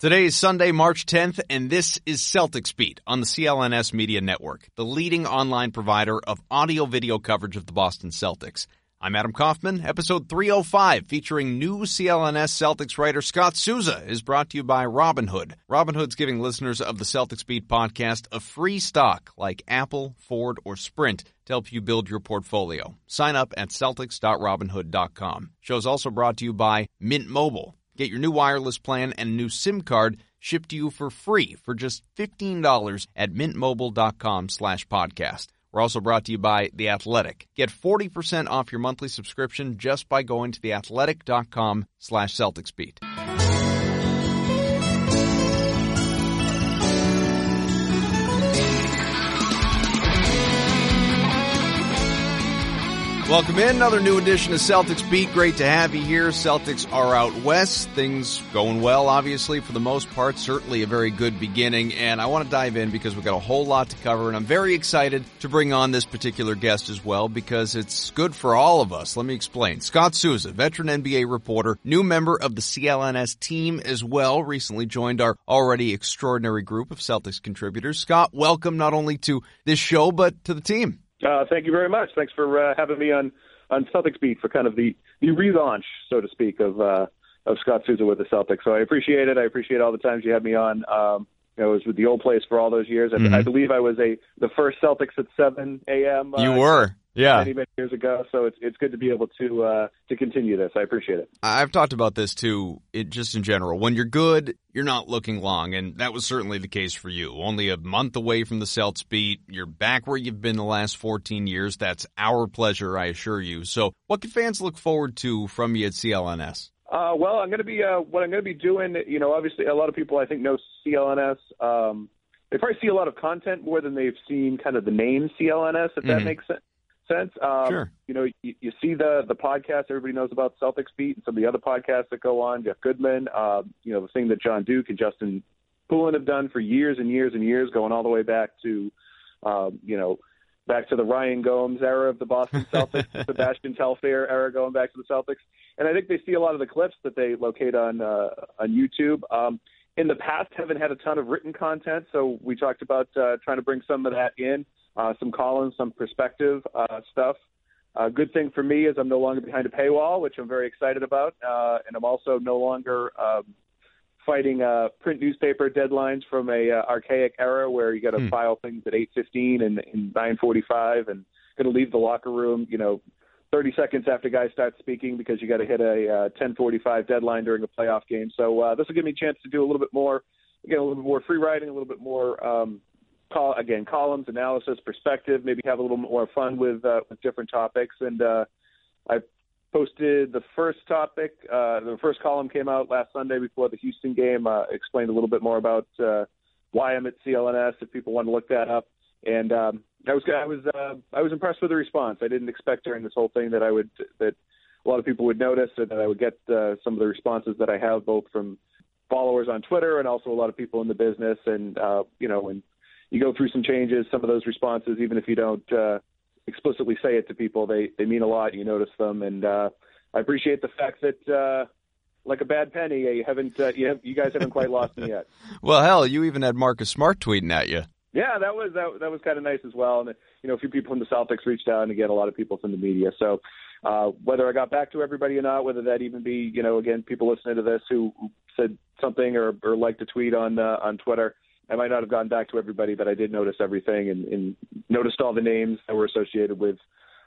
Today is Sunday, March 10th, and this is Celtics Beat on the CLNS Media Network, the leading online provider of audio video coverage of the Boston Celtics. I'm Adam Kaufman. Episode 305 featuring new CLNS Celtics writer Scott Souza is brought to you by Robinhood. Robinhood's giving listeners of the Celtics Beat podcast a free stock like Apple, Ford, or Sprint to help you build your portfolio. Sign up at celtics.robinhood.com. Show is also brought to you by Mint Mobile. Get your new wireless plan and new SIM card shipped to you for free for just $15 at mintmobile.com slash podcast. We're also brought to you by The Athletic. Get 40% off your monthly subscription just by going to theathletic.com slash celticsbeat. Welcome in. Another new edition of Celtics Beat. Great to have you here. Celtics are out west. Things going well, obviously, for the most part. Certainly a very good beginning. And I want to dive in because we've got a whole lot to cover. And I'm very excited to bring on this particular guest as well because it's good for all of us. Let me explain. Scott Souza, veteran NBA reporter, new member of the CLNS team as well, recently joined our already extraordinary group of Celtics contributors. Scott, welcome not only to this show, but to the team. Uh, thank you very much. Thanks for uh, having me on on Celtics Beat for kind of the the relaunch, so to speak, of uh, of Scott Souza with the Celtics. So I appreciate it. I appreciate all the times you had me on. Um, I was with the old place for all those years, and Mhm. I believe I was a the first Celtics at seven a.m. Uh, You were. Yeah. many many years ago. So it's it's good to be able to uh, to continue this. I appreciate it. I've talked about this too, it, just in general. When you're good, you're not looking long, and that was certainly the case for you. Only a month away from the Celts beat, you're back where you've been the last 14 years. That's our pleasure, I assure you. So, what can fans look forward to from you at CLNS? Uh, well, I'm going to be uh, what I'm going to be doing. You know, obviously, a lot of people I think know CLNS. Um, they probably see a lot of content more than they've seen kind of the name CLNS, if that Mhm. makes sense. Sense. Um, Sure. You know, you, you see the the podcast everybody knows about Celtics Beat and some of the other podcasts that go on. Jeff Goodman. Um, you know, the thing that John Duke and Justin Poulin have done for years and years and years, going all the way back to, um, you know, back to the Ryan Gomes era of the Boston Celtics, Sebastian Telfair era, going back to the Celtics. And I think they see a lot of the clips that they locate on uh, on YouTube. Um, in the past, haven't had a ton of written content, so we talked about uh, trying to bring some of that in, uh, some columns, some perspective uh, stuff. Uh, good thing for me is I'm no longer behind a paywall, which I'm very excited about, uh, and I'm also no longer um, fighting uh, print newspaper deadlines from a uh, archaic era where you got to Hmm. file things at 8:15 and, and 9:45, and going to leave the locker room, you know, 30 seconds after guys start speaking because you got to hit a uh, 10:45 deadline during a playoff game. So uh, this will give me a chance to do a little bit more, again, a little bit more free writing, a little bit more. Um, call again columns analysis perspective maybe have a little more fun with uh, with different topics and uh i posted the first topic uh the first column came out last sunday before the houston game uh explained a little bit more about uh why i'm at clns if people want to look that up and um i was i was uh i was impressed with the response i didn't expect during this whole thing that i would that a lot of people would notice and that i would get uh, some of the responses that i have both from followers on twitter and also a lot of people in the business and uh you know when you go through some changes, some of those responses, even if you don't uh, explicitly say it to people, they they mean a lot. You notice them, and uh, I appreciate the fact that, uh, like a bad penny, you haven't uh, you, have, you guys haven't quite lost me yet. Well, hell, you even had Marcus Smart tweeting at you. Yeah, that was that, that was kind of nice as well. And you know, a few people from the Celtics reached out, and again, a lot of people from the media. So uh, whether I got back to everybody or not, whether that even be you know again people listening to this who said something or, or liked a tweet on uh, on Twitter. I might not have gotten back to everybody, but I did notice everything and, and noticed all the names that were associated with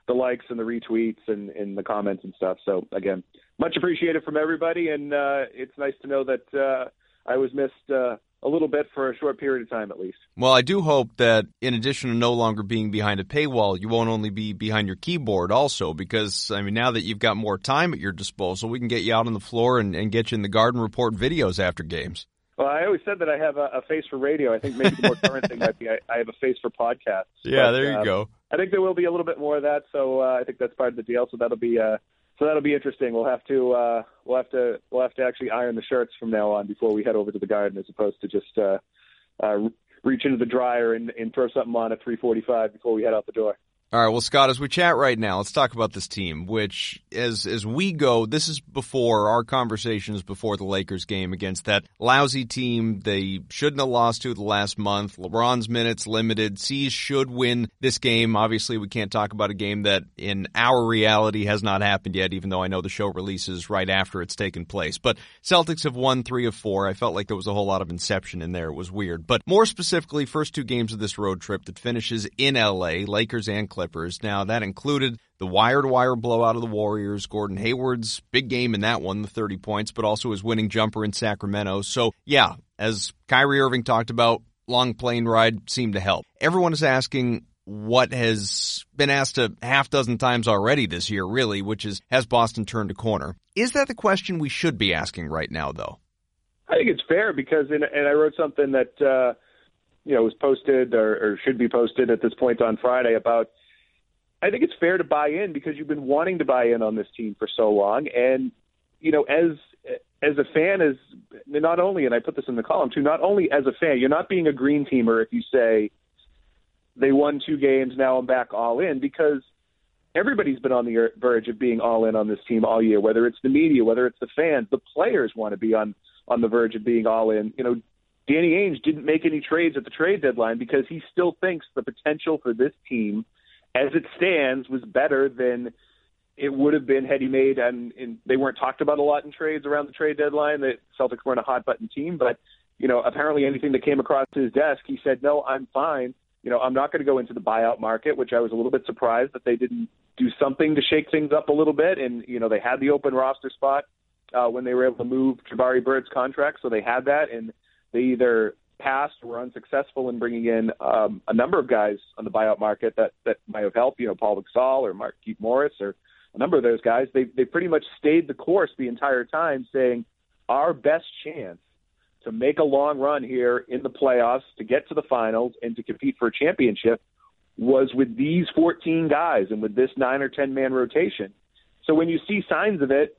the likes and the retweets and, and the comments and stuff. So again, much appreciated from everybody, and uh, it's nice to know that uh, I was missed uh, a little bit for a short period of time at least. Well, I do hope that in addition to no longer being behind a paywall, you won't only be behind your keyboard also because, I mean, now that you've got more time at your disposal, we can get you out on the floor and, and get you in the garden report videos after games. Well, I always said that I have a, a face for radio. I think maybe the more current thing might be I, I, have a face for podcasts. Yeah, but, there you um, go. I think there will be a little bit more of that, so uh, I think that's part of the deal. So that'll be uh, so that'll be interesting. We'll have to uh, we'll have to we'll have to actually iron the shirts from now on before we head over to the garden, as opposed to just uh, uh, reach into the dryer and, and throw something on at 3:45 before we head out the door. All right, well, Scott, as we chat right now, let's talk about this team. Which, as as we go, this is before our conversations before the Lakers game against that lousy team. They shouldn't have lost to the last month. LeBron's minutes limited. C's should win this game. Obviously, we can't talk about a game that in our reality has not happened yet, even though I know the show releases right after it's taken place. But Celtics have won three of four. I felt like there was a whole lot of inception in there. It was weird. But more specifically, first two games of this road trip that finishes in LA, Lakers and Clippers. Clippers. Now, that included the wire to wire blowout of the Warriors, Gordon Hayward's big game in that one, the 30 points, but also his winning jumper in Sacramento. So, yeah, as Kyrie Irving talked about, long plane ride seemed to help. Everyone is asking what has been asked a half dozen times already this year, really, which is has Boston turned a corner? Is that the question we should be asking right now, though? I think it's fair because, in, and I wrote something that uh, you know was posted or, or should be posted at this point on Friday about I think it's fair to buy in because you've been wanting to buy in on this team for so long, and you know, as as a fan, as not only, and I put this in the column too, not only as a fan, you're not being a green teamer if you say they won two games, now I'm back all in, because everybody's been on the verge of being all in on this team all year, whether it's the media, whether it's the fans, the players want to be on on the verge of being all in. You know, Danny Ainge didn't make any trades at the trade deadline because he still thinks the potential for this team as it stands, was better than it would have been had he made. And, and they weren't talked about a lot in trades around the trade deadline. That Celtics weren't a hot button team, but you know, apparently anything that came across his desk, he said, "No, I'm fine. You know, I'm not going to go into the buyout market," which I was a little bit surprised that they didn't do something to shake things up a little bit. And you know, they had the open roster spot uh, when they were able to move Jabari Bird's contract, so they had that, and they either passed were unsuccessful in bringing in um, a number of guys on the buyout market that that might have helped. You know, Pau Gasol or Markieff Morris or a number of those guys. They they pretty much stayed the course the entire time, saying our best chance to make a long run here in the playoffs, to get to the finals, and to compete for a championship was with these 14 guys and with this nine or 10 man rotation. So when you see signs of it,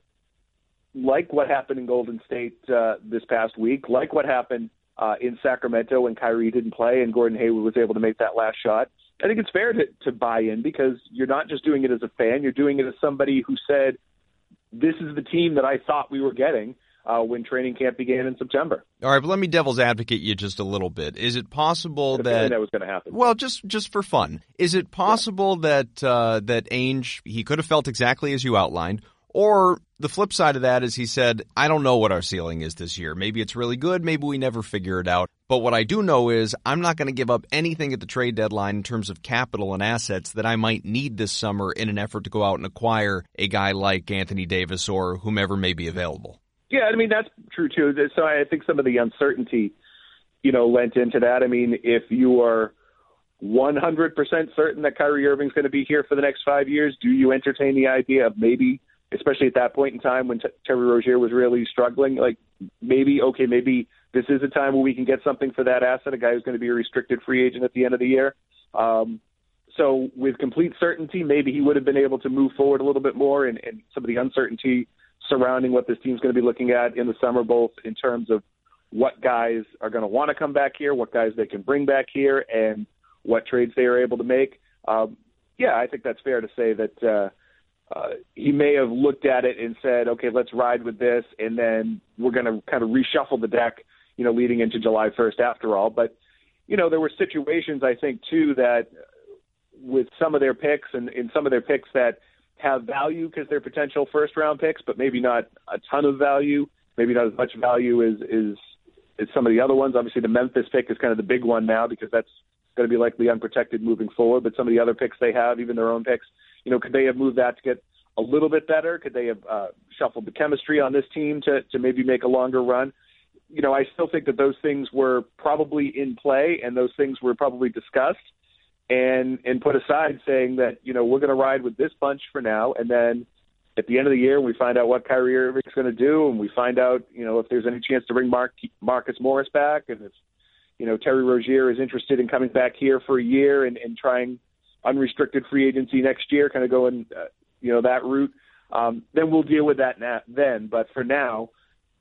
like what happened in Golden State uh, this past week, like what happened uh, in Sacramento when Kyrie didn't play and Gordon Hayward was able to make that last shot. I think it's fair to, to buy in because you're not just doing it as a fan, you're doing it as somebody who said, This is the team that I thought we were getting. Uh, when training camp began in September. All right, but let me devil's advocate you just a little bit. Is it possible that that was going to happen? Well, just just for fun, is it possible yeah. that uh, that Ainge he could have felt exactly as you outlined, or the flip side of that is he said, I don't know what our ceiling is this year. Maybe it's really good. Maybe we never figure it out. But what I do know is I'm not going to give up anything at the trade deadline in terms of capital and assets that I might need this summer in an effort to go out and acquire a guy like Anthony Davis or whomever may be available. Yeah, I mean, that's true too. So I think some of the uncertainty, you know, lent into that. I mean, if you are 100% certain that Kyrie Irving's going to be here for the next five years, do you entertain the idea of maybe – especially at that point in time when T- Terry Rozier was really struggling. Like maybe okay, maybe this is a time where we can get something for that asset, a guy who's going to be a restricted free agent at the end of the year. Um, so with complete certainty, maybe he would have been able to move forward a little bit more, and, and some of the uncertainty surrounding what this team's going to be looking at in the summer, both in terms of what guys are going to want to come back here, what guys they can bring back here, and what trades they are able to make. Um, yeah, I think that's fair to say that. Uh, uh, he may have looked at it and said, okay, let's ride with this, and then we're going to kind of reshuffle the deck, you know, leading into July 1st after all. But, you know, there were situations, I think, too, that with some of their picks and in some of their picks that have value because they're potential first round picks, but maybe not a ton of value, maybe not as much value as, is as some of the other ones. Obviously, the Memphis pick is kind of the big one now because that's going to be likely unprotected moving forward. But some of the other picks they have, even their own picks, you know, could they have moved that to get a little bit better? Could they have uh, shuffled the chemistry on this team to to maybe make a longer run? You know, I still think that those things were probably in play, and those things were probably discussed and and put aside, saying that you know we're going to ride with this bunch for now, and then at the end of the year, we find out what Kyrie Irving's going to do, and we find out, you know, if there's any chance to bring Mark, Marcus Morris back, and if, you know, Terry Rozier is interested in coming back here for a year and, and trying unrestricted free agency next year, kind of going, uh, you know, that route. Um, then we'll deal with that na- then. But for now,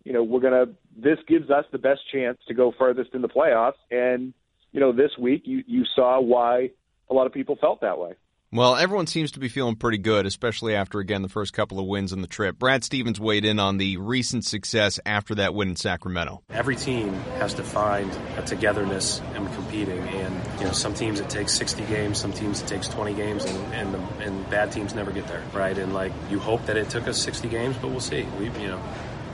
you know, we're gonna. This gives us the best chance to go furthest in the playoffs, and you know, this week you you saw why a lot of people felt that way. Well, everyone seems to be feeling pretty good, especially after, again, the first couple of wins on the trip. Brad Stevens weighed in on the recent success after that win in Sacramento. Every team has to find a togetherness in competing. And, you know, some teams it takes 60 games, some teams it takes 20 games, and, and, the, and bad teams never get there, right? And, like, you hope that it took us 60 games, but we'll see. We, you know,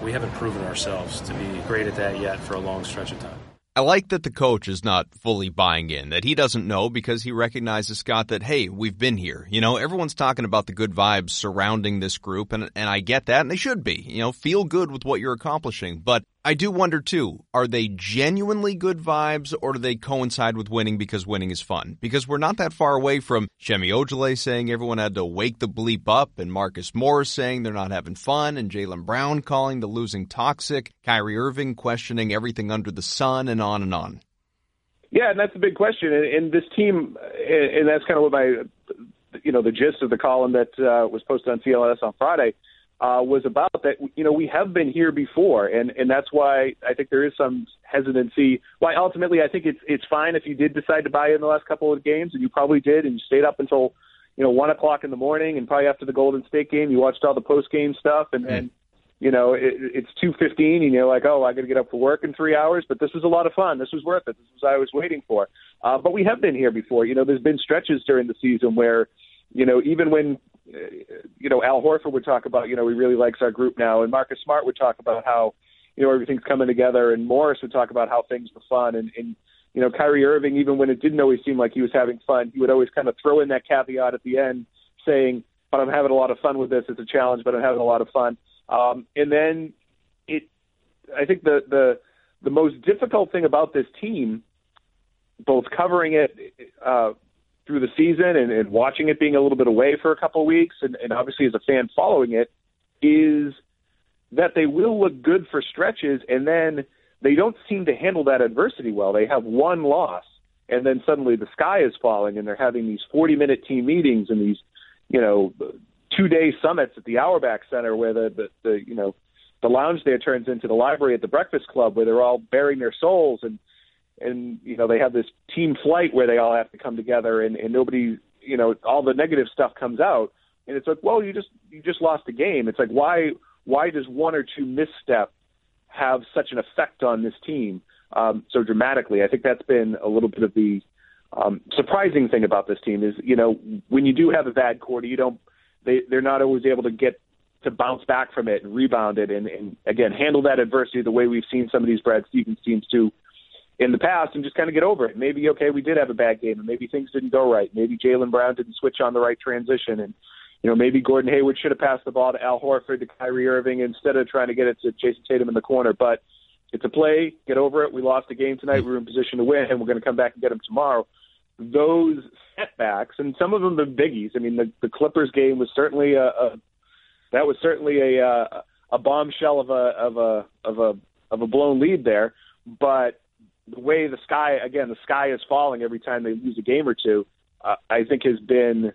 we haven't proven ourselves to be great at that yet for a long stretch of time. I like that the coach is not fully buying in, that he doesn't know because he recognizes, Scott, that, hey, we've been here. You know, everyone's talking about the good vibes surrounding this group, and, and I get that, and they should be. You know, feel good with what you're accomplishing. But I do wonder too, are they genuinely good vibes or do they coincide with winning because winning is fun? Because we're not that far away from Semi Ojeleye saying everyone had to wake the bleep up and Marcus Morris saying they're not having fun and Jaylen Brown calling the losing toxic, Kyrie Irving questioning everything under the sun and on and on. Yeah, and that's a big question. And, and this team, and that's kind of what my, you know, the gist of the column that uh, was posted on CLNS on Friday – uh, was about that. You know, we have been here before, and and that's why I think there is some hesitancy. Why ultimately I think it's it's fine if you did decide to buy in the last couple of games, and you probably did, and you stayed up until you know one o'clock in the morning, and probably after the Golden State game, you watched all the post game stuff, and then. Mm. You know, it, it's two fifteen, and you're like, "Oh, I got to get up for work in three hours." But this was a lot of fun. This was worth it. This was what I was waiting for. Uh, but we have been here before. You know, there's been stretches during the season where, you know, even when you know, Al Horford would talk about, you know, he really likes our group now, and Marcus Smart would talk about how, you know, everything's coming together, and Morris would talk about how things were fun, and, and you know, Kyrie Irving, even when it didn't always seem like he was having fun, he would always kind of throw in that caveat at the end, saying, "But I'm having a lot of fun with this. It's a challenge, but I'm having a lot of fun." Um, and then it, I think the the the most difficult thing about this team, both covering it. Uh, through the season and, and watching it being a little bit away for a couple of weeks, and, and obviously as a fan following it, is that they will look good for stretches, and then they don't seem to handle that adversity well. They have one loss, and then suddenly the sky is falling, and they're having these 40 minute team meetings and these, you know, two day summits at the Auerbach Center where the, the, the you know, the lounge there turns into the library at the Breakfast Club where they're all baring their souls and and you know they have this team flight where they all have to come together and, and nobody you know all the negative stuff comes out. And it's like well you just you just lost a game. It's like why why does one or two misstep have such an effect on this team um, so dramatically? I think that's been a little bit of the um, surprising thing about this team is you know when you do have a bad quarter you don't they they're not always able to get to bounce back from it and rebound it and, and again handle that adversity the way we've seen some of these Brad Stevens teams do in the past and just kind of get over it. Maybe okay, we did have a bad game, and maybe things didn't go right. Maybe Jaylen Brown didn't switch on the right transition, and you know maybe Gordon Hayward should have passed the ball to Al Horford to Kyrie Irving instead of trying to get it to Jayson Tatum in the corner. But it's a play. Get over it. We lost a game tonight. We are in position to win, and we're going to come back and get them tomorrow. Those setbacks, and some of them the biggies. I mean, the, the Clippers game was certainly a, a that was certainly a a, a bombshell of a of a of a of a blown lead there, but the way the sky again the sky is falling every time they lose a game or two, uh, I think has been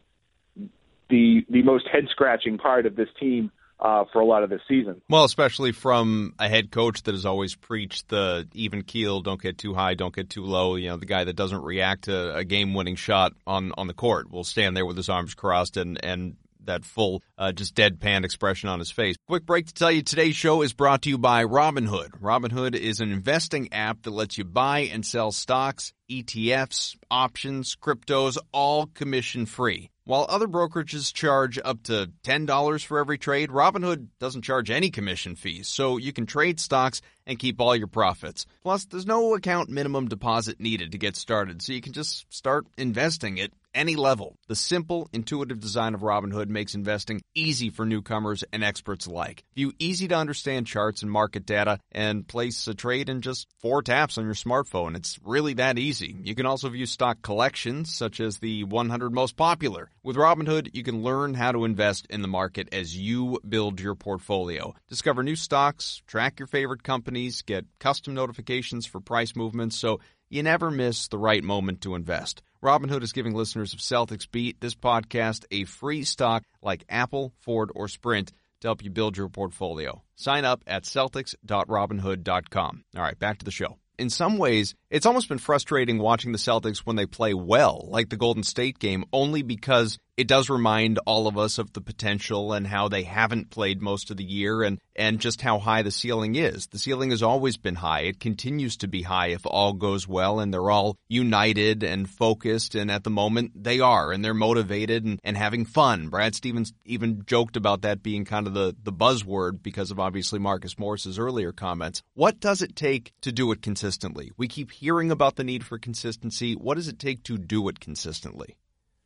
the the most head scratching part of this team uh, for a lot of this season. Well, especially from a head coach that has always preached the even keel, don't get too high, don't get too low. You know, the guy that doesn't react to a game winning shot on on the court will stand there with his arms crossed and and that full, uh, just deadpan expression on his face. Quick break to tell you today's show is brought to you by Robinhood. Robinhood is an investing app that lets you buy and sell stocks, ETFs, options, cryptos, all commission free. While other brokerages charge up to $10 for every trade, Robinhood doesn't charge any commission fees, so you can trade stocks and keep all your profits. Plus, there's no account minimum deposit needed to get started, so you can just start investing at any level. The simple, intuitive design of Robinhood makes investing easy for newcomers and experts alike. View easy to understand charts and market data and place a trade in just four taps on your smartphone. It's really that easy. You can also view stock collections, such as the 100 most popular. With Robinhood, you can learn how to invest in the market as you build your portfolio. Discover new stocks, track your favorite companies, get custom notifications for price movements so you never miss the right moment to invest. Robinhood is giving listeners of Celtics Beat this podcast a free stock like Apple, Ford, or Sprint to help you build your portfolio. Sign up at celtics.robinhood.com. All right, back to the show. In some ways, it's almost been frustrating watching the Celtics when they play well, like the Golden State game, only because it does remind all of us of the potential and how they haven't played most of the year and, and just how high the ceiling is. The ceiling has always been high. It continues to be high if all goes well and they're all united and focused. And at the moment they are and they're motivated and, and having fun. Brad Stevens even joked about that being kind of the, the buzzword because of obviously Marcus Morris's earlier comments. What does it take to do it consistently? We keep hearing about the need for consistency. What does it take to do it consistently?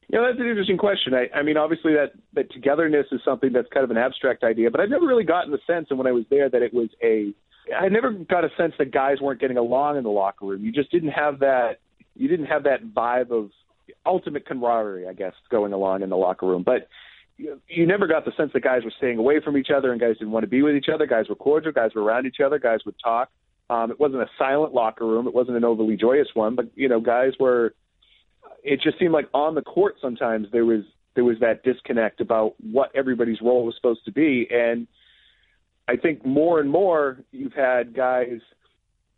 You know, that's an interesting question. I, I mean, obviously that, that togetherness is something that's kind of an abstract idea, but I've never really gotten the sense, and when I was there, that it was a. I never got a sense that guys weren't getting along in the locker room. You just didn't have that. You didn't have that vibe of ultimate camaraderie, I guess, going along in the locker room. But you, you never got the sense that guys were staying away from each other and guys didn't want to be with each other. Guys were cordial. Guys were around each other. Guys would talk. Um, it wasn't a silent locker room. It wasn't an overly joyous one, but you know, guys were it just seemed like on the court sometimes there was there was that disconnect about what everybody's role was supposed to be and I think more and more you've had guys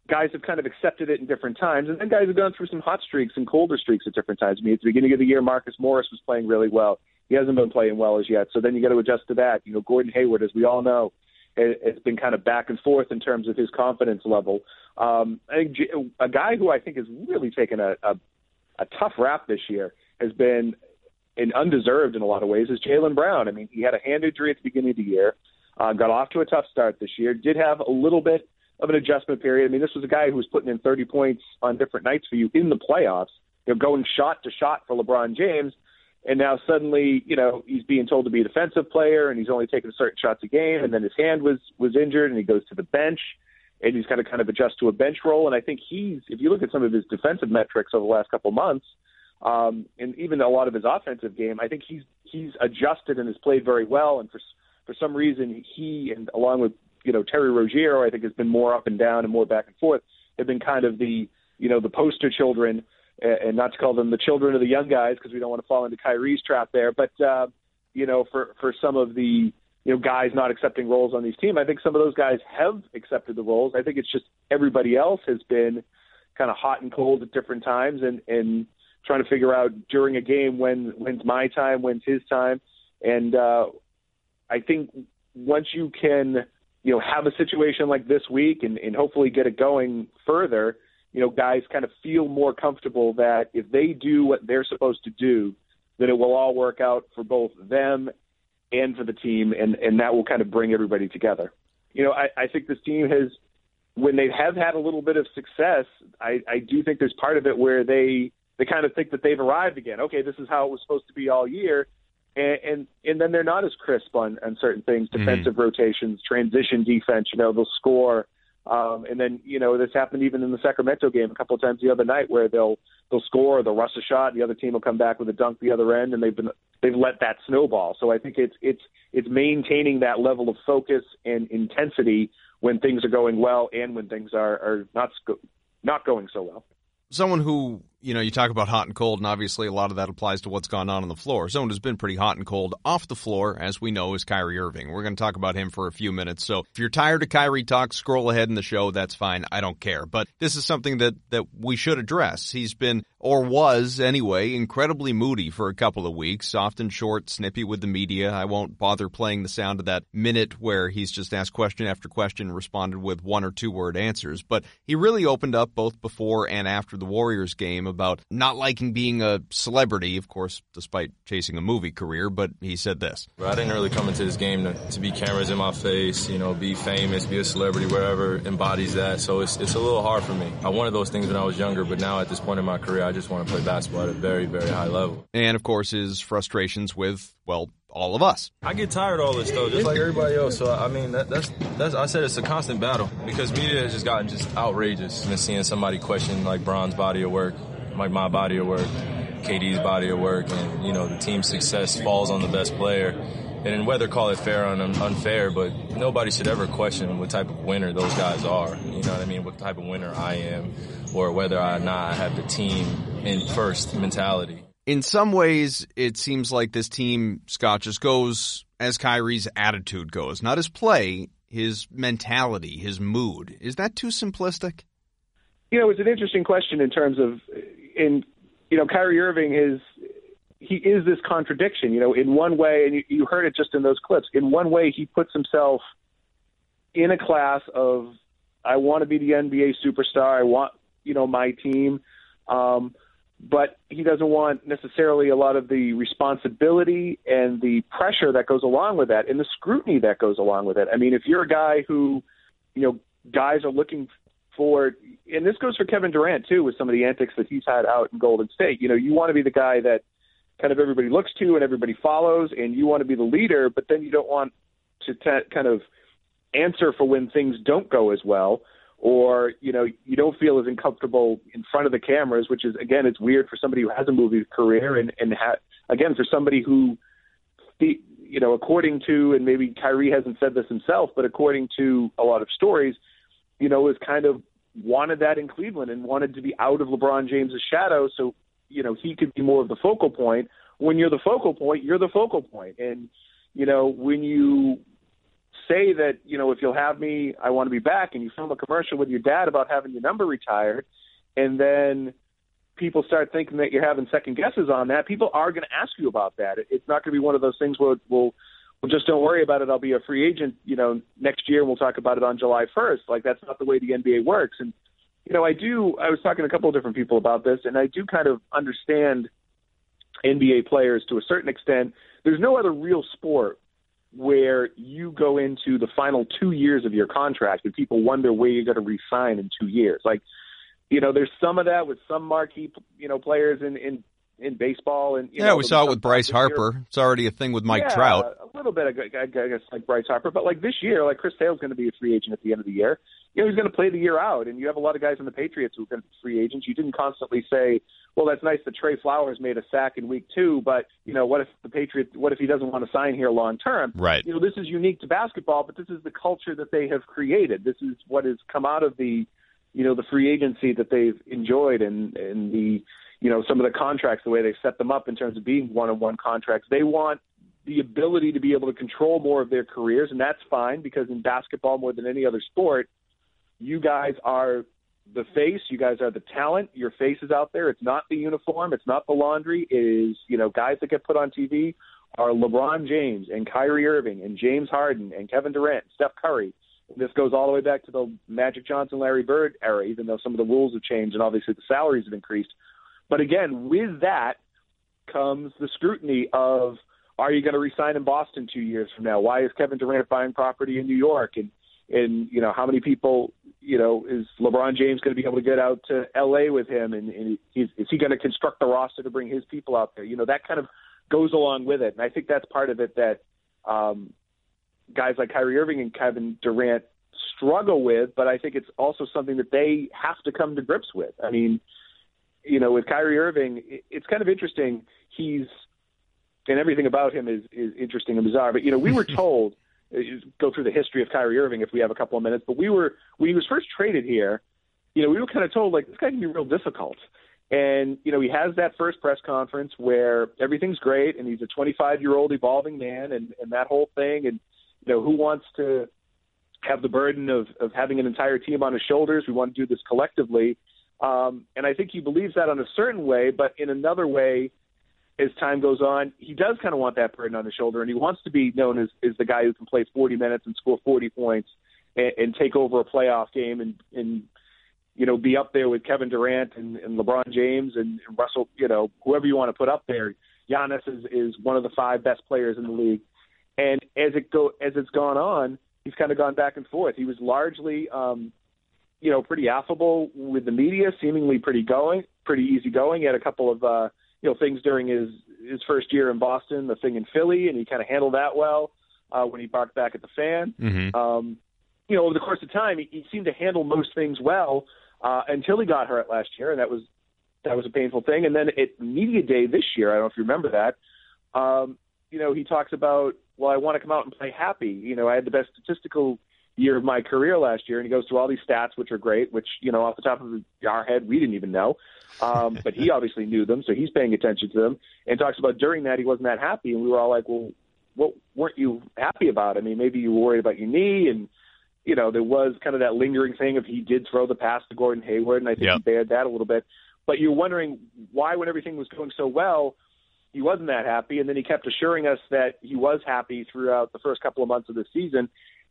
guys have kind of accepted it in different times and then guys have gone through some hot streaks and colder streaks at different times. I mean at the beginning of the year Marcus Morris was playing really well. He hasn't been playing well as yet. So then you got to adjust to that. You know, Gordon Hayward, as we all know, it's been kind of back and forth in terms of his confidence level. Um, a guy who I think has really taken a, a a tough rap this year has been and undeserved in a lot of ways is Jaylen Brown. I mean, he had a hand injury at the beginning of the year, uh, got off to a tough start this year, did have a little bit of an adjustment period. I mean, this was a guy who was putting in 30 points on different nights for you in the playoffs, you know, going shot to shot for LeBron James. And now suddenly, you know, he's being told to be a defensive player and he's only taking certain shots a game. And then his hand was, was injured and he goes to the bench and he's got to kind of adjust to a bench role. And I think he's, if you look at some of his defensive metrics over the last couple months, um, and even a lot of his offensive game, I think he's he's adjusted and has played very well. And for for some reason, he and along with you know Terry Rozier, I think has been more up and down and more back and forth. Have been kind of the you know the poster children, and not to call them the children of the young guys because we don't want to fall into Kyrie's trap there. But uh, you know for for some of the you know, guys not accepting roles on these teams. I think some of those guys have accepted the roles. I think it's just everybody else has been kind of hot and cold at different times and and trying to figure out during a game when when's my time, when's his time. And uh I think once you can, you know, have a situation like this week and, and hopefully get it going further, you know, guys kind of feel more comfortable that if they do what they're supposed to do, that it will all work out for both them and for the team, and and that will kind of bring everybody together. You know, I, I think this team has, when they have had a little bit of success, I, I do think there's part of it where they they kind of think that they've arrived again. Okay, this is how it was supposed to be all year, and and, and then they're not as crisp on on certain things, mm-hmm. defensive mm-hmm. rotations, transition defense. You know, they'll score. Um, and then you know this happened even in the Sacramento game a couple of times the other night where they'll they'll score, they'll rush a shot, the other team will come back with a dunk the other end, and they've been they've let that snowball. So I think it's it's it's maintaining that level of focus and intensity when things are going well and when things are are not not going so well. Someone who you know, you talk about hot and cold, and obviously a lot of that applies to what's gone on on the floor. Someone who's been pretty hot and cold off the floor, as we know, is Kyrie Irving. We're going to talk about him for a few minutes. So if you're tired of Kyrie talk, scroll ahead in the show. That's fine. I don't care. But this is something that, that we should address. He's been, or was anyway, incredibly moody for a couple of weeks, often short, snippy with the media. I won't bother playing the sound of that minute where he's just asked question after question responded with one or two word answers. But he really opened up both before and after the Warriors game about not liking being a celebrity, of course, despite chasing a movie career, but he said this. I didn't really come into this game to, to be cameras in my face, you know, be famous, be a celebrity, whatever embodies that. So it's, it's a little hard for me. Uh, I wanted those things when I was younger, but now at this point in my career, I just want to play basketball at a very, very high level. And of course, his frustrations with, well, all of us. I get tired of all this though, just like everybody else. So I mean, that, that's that's I said it's a constant battle because media has just gotten just outrageous. And seeing somebody question like Bron's body of work, like my body of work, KD's body of work, and you know the team's success falls on the best player. And in whether call it fair or unfair, but nobody should ever question what type of winner those guys are. You know what I mean? What type of winner I am, or whether or not I have the team in first mentality in some ways, it seems like this team, Scott, just goes as Kyrie's attitude goes, not his play, his mentality, his mood. Is that too simplistic? You know, it's an interesting question in terms of, in you know, Kyrie Irving is he is this contradiction. You know, in one way, and you, you heard it just in those clips. In one way, he puts himself in a class of I want to be the NBA superstar. I want you know my team. Um, but he doesn't want necessarily a lot of the responsibility and the pressure that goes along with that and the scrutiny that goes along with it. I mean, if you're a guy who, you know, guys are looking for, and this goes for Kevin Durant too, with some of the antics that he's had out in Golden State. You know, you want to be the guy that kind of everybody looks to and everybody follows, and you want to be the leader, but then you don't want to t- kind of answer for when things don't go as well or you know you don't feel as uncomfortable in front of the cameras, which is again it's weird for somebody who has a movie career and and ha- again for somebody who The, you know according to and maybe Kyrie hasn't said this himself, but according to a lot of stories, you know is kind of wanted that in Cleveland and wanted to be out of LeBron James's shadow, so you know he could be more of the focal point. When you're the focal point, you're the focal point. point, and you know when you say that you know if you'll have me, I want to be back, and you film a commercial with your dad about having your number retired, and then people start thinking that you're having second guesses on that, people are going to ask you about that. It's not going to be one of those things where we'll well, just don't worry about it. I'll be a free agent, you know, next year, we'll talk about it on July 1st. Like that's not the way the NBA works. And you know, I do. I was talking to a couple of different people about this, and I do kind of understand NBA players to a certain extent. There's no other real sport where you go into the final two years of your contract and people wonder where you're going to resign in two years. Like, you know, there's some of that with some marquee, you know, players in in in baseball and yeah, know, we saw it with Bryce Harper. Year. It's already a thing with Mike yeah, Trout. A little bit, I guess, like Bryce Harper. But like this year, like Chris Sale's going to be a free agent at the end of the year. You know, he's going to play the year out, and you have a lot of guys in the Patriots who are going to be free agents. You didn't constantly say, "Well, that's nice that Trey Flowers made a sack in week two, but you know, what if the Patriots? What if he doesn't want to sign here long term?" Right. You know, this is unique to basketball, but this is the culture that they have created. This is what has come out of the, you know, the free agency that they've enjoyed, and and the you know, some of the contracts, the way they set them up in terms of being one-on-one contracts. They want the ability to be able to control more of their careers, and that's fine because in basketball, more than any other sport, you guys are the face. You guys are the talent. Your face is out there. It's not the uniform. It's not the laundry. It is, you know, guys that get put on TV are LeBron James and Kyrie Irving and James Harden and Kevin Durant, Steph Curry. This goes all the way back to the Magic Johnson, Larry Bird era, even though some of the rules have changed and obviously the salaries have increased. But again, with that comes the scrutiny of are you going to resign in Boston two years from now? Why is Kevin Durant buying property in New York? And and you know how many people you know is LeBron James going to be able to get out to L.A. with him? And, and is, is he going to construct the roster to bring his people out there? You know that kind of goes along with it, and I think that's part of it that um, guys like Kyrie Irving and Kevin Durant struggle with. But I think it's also something that they have to come to grips with. I mean you know, with Kyrie Irving, it's kind of interesting. He's and everything about him is is interesting and bizarre. But you know, we were told uh, go through the history of Kyrie Irving if we have a couple of minutes. But we were when he was first traded here, you know, we were kind of told like this guy can be real difficult. And you know, he has that first press conference where everything's great, and he's a 25 year old evolving man, and and that whole thing, and you know, who wants to have the burden of of having an entire team on his shoulders? We want to do this collectively. Um, and I think he believes that on a certain way, but in another way, as time goes on, he does kind of want that burden on his shoulder, and he wants to be known as, as the guy who can play 40 minutes and score 40 points and, and take over a playoff game and, and you know, be up there with Kevin Durant and, and LeBron James and, and Russell, you know, whoever you want to put up there. Giannis is, is one of the five best players in the league. And as it go as it's gone on, he's kind of gone back and forth. He was largely, um, you know, pretty affable with the media, seemingly pretty going, pretty easygoing. He had a couple of, uh, you know, things during his his first year in Boston, the thing in Philly, and he kind of handled that well uh, when he barked back at the fan. Mm-hmm. Um, you know, over the course of time, he, he seemed to handle most things well uh, until he got hurt last year, and that was that was a painful thing. And then at media day this year, I don't know if you remember that. Um, you know, he talks about, well, I want to come out and play happy. You know, I had the best statistical year of my career last year, and he goes through all these stats, which are great, which you know, off the top of our head, we didn't even know, um, but he obviously knew them, so he's paying attention to them, and talks about during that he wasn't that happy, and we were all like, well, what weren't you happy about? I mean, maybe you were worried about your knee, and you know, there was kind of that lingering thing of he did throw the pass to Gordon Hayward, and I think yep. he bared that a little bit. But you're wondering why, when everything was going so well, he wasn't that happy, and then he kept assuring us that he was happy throughout the first couple of months of the season.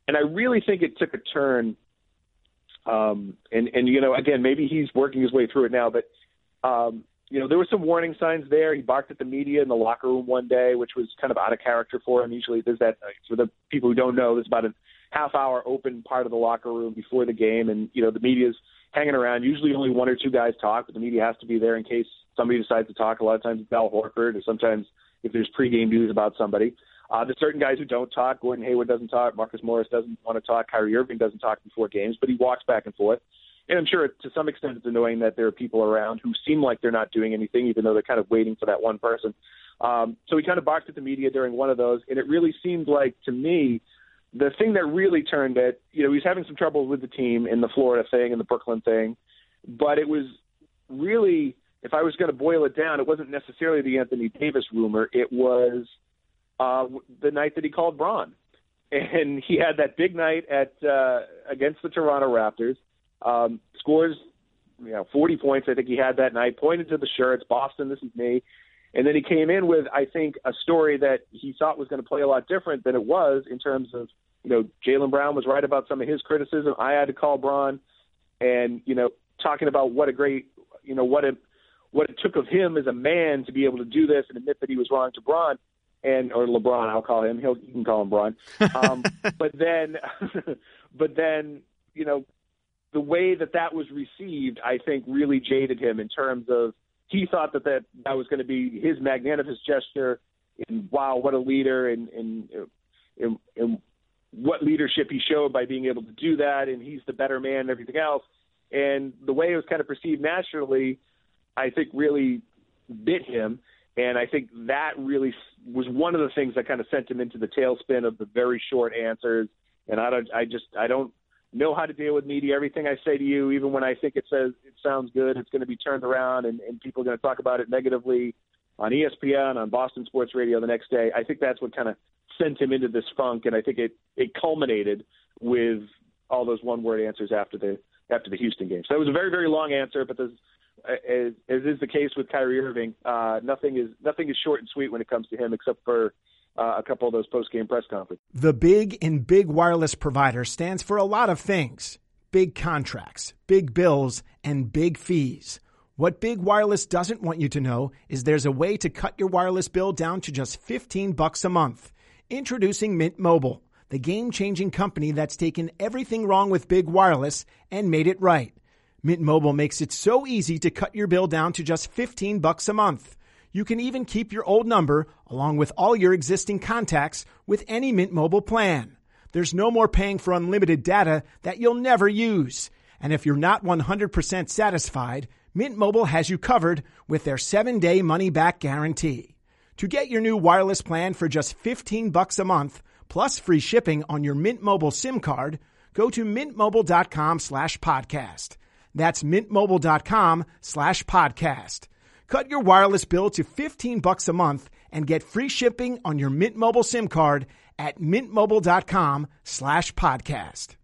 And I really think it took a turn. Um, and and you know, again, maybe he's working his way through it now, but um, you know, there were some warning signs there. He barked at the media in the locker room one day, which was kind of out of character for him. Usually, there's that for the people who don't know, there's about a half hour open part of the locker room before the game, and you know, the media's hanging around. Usually, only one or two guys talk, but the media has to be there in case somebody decides to talk. A lot of times, it's Al Horford, or sometimes if there's pregame news about somebody. Uh, there's certain guys who don't talk. Gordon Hayward doesn't talk. Marcus Morris doesn't want to talk. Kyrie Irving doesn't talk before games, but he walks back and forth. And I'm sure to some extent it's annoying that there are people around who seem like they're not doing anything, even though they're kind of waiting for that one person. Um, so he kind of barked at the media during one of those, and it really seemed like to me the thing that really turned it. You know, he was having some trouble with the team in the Florida thing and the Brooklyn thing, but it was really, if I was going to boil it down, it wasn't necessarily the Anthony Davis rumor. It was uh, the night that he called Bron, and he had that big night at uh, against the Toronto Raptors. Um, scores, you know, 40 points. I think he had that night. Pointed to the shirts, Boston, this is me. And then he came in with, I think, a story that he thought was going to play a lot different than it was in terms of, you know, Jaylen Brown was right about some of his criticism. I had to call Bron, and you know, talking about what a great, you know, what it what it took of him as a man to be able to do this and admit that he was wrong to Bron and or LeBron, I'll call him. He'll you can call him Bron. Um, but then, but then, you know, the way that that was received, I think, really jaded him in terms of he thought that that, that was going to be his magnanimous gesture, and wow, what a leader, and and, and and what leadership he showed by being able to do that, and he's the better man, and everything else. And the way it was kind of perceived nationally, I think, really bit him. And I think that really was one of the things that kind of sent him into the tailspin of the very short answers. And I don't, I just, I don't know how to deal with media. Everything I say to you, even when I think it says it sounds good, it's going to be turned around and, and people are going to talk about it negatively on ESPN, on Boston Sports Radio the next day. I think that's what kind of sent him into this funk, and I think it it culminated with all those one word answers after the after the Houston game. So it was a very very long answer, but there's as, as is the case with Kyrie Irving, uh, nothing is nothing is short and sweet when it comes to him, except for uh, a couple of those post game press conferences. The big in big wireless provider stands for a lot of things: big contracts, big bills, and big fees. What Big Wireless doesn't want you to know is there's a way to cut your wireless bill down to just 15 bucks a month. Introducing Mint Mobile, the game-changing company that's taken everything wrong with big wireless and made it right. Mint Mobile makes it so easy to cut your bill down to just 15 bucks a month. You can even keep your old number along with all your existing contacts with any Mint Mobile plan. There's no more paying for unlimited data that you'll never use. And if you're not 100% satisfied, Mint Mobile has you covered with their 7-day money back guarantee. To get your new wireless plan for just 15 bucks a month plus free shipping on your Mint Mobile SIM card, go to mintmobile.com/podcast. That's mintmobile.com slash podcast. Cut your wireless bill to 15 bucks a month and get free shipping on your Mint Mobile SIM card at mintmobile.com slash podcast.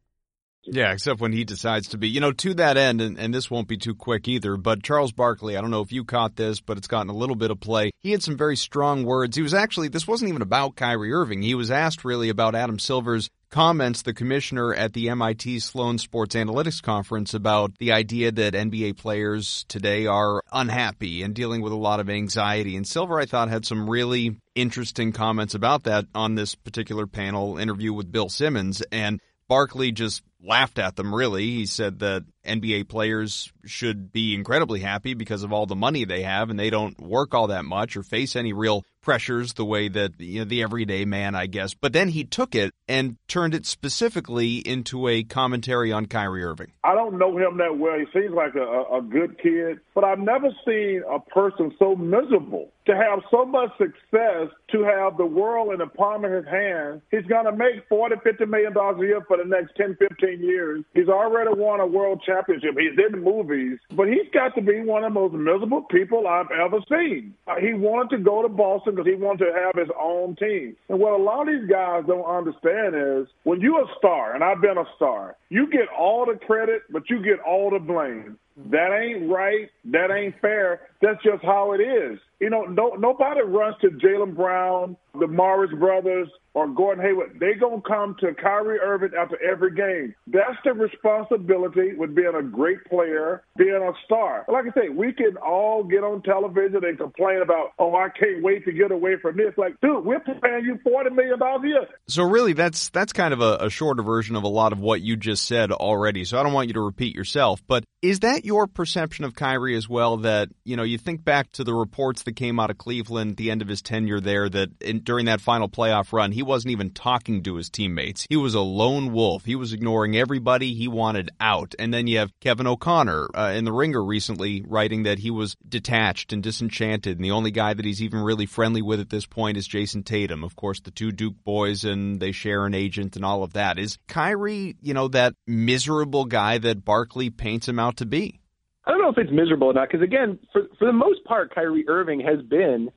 Yeah, except when he decides to be. You know, to that end, and, and this won't be too quick either, but Charles Barkley, I don't know if you caught this, but it's gotten a little bit of play. He had some very strong words. He was actually, this wasn't even about Kyrie Irving. He was asked really about Adam Silver's comments, the commissioner at the MIT Sloan Sports Analytics Conference, about the idea that NBA players today are unhappy and dealing with a lot of anxiety. And Silver, I thought, had some really interesting comments about that on this particular panel interview with Bill Simmons. And Barkley just laughed at them, really. He said that NBA players should be incredibly happy because of all the money they have and they don't work all that much or face any real pressures the way that you know the everyday man I guess but then he took it and turned it specifically into a commentary on Kyrie Irving. I don't know him that well he seems like a, a good kid but I've never seen a person so miserable to have so much success to have the world in the palm of his hand he's going to make 40 50 million dollars a year for the next 10 15 years he's already won a world championship he's in movies but he's got to be one of the most miserable people I've ever seen uh, he wanted to go to Boston because he wanted to have his own team. And what a lot of these guys don't understand is when you're a star, and I've been a star, you get all the credit, but you get all the blame. That ain't right. That ain't fair. That's just how it is. You know, no, nobody runs to Jaylen Brown, the Morris brothers, or Gordon Hayward. They gonna come to Kyrie Irving after every game. That's the responsibility with being a great player, being a star. Like I say, we can all get on television and complain about, oh, I can't wait to get away from this. Like, dude, we're paying you forty million dollars a year. So really, that's that's kind of a, a shorter version of a lot of what you just said already. So I don't want you to repeat yourself, but is that your perception of Kyrie as well? That you know, you think back to the reports that came out of Cleveland at the end of his tenure there, that in, during that final playoff run, he wasn't even talking to his teammates. He was a lone wolf. He was ignoring everybody he wanted out. And then you have Kevin O'Connor uh, in the Ringer recently writing that he was detached and disenchanted, and the only guy that he's even really friendly with at this point is Jayson Tatum. Of course, the two Duke boys, and they share an agent and all of that. Is Kyrie, you know, that miserable guy that Barkley paints him out to be? I don't know if it's miserable or not, because again, for for the most part, Kyrie Irving has been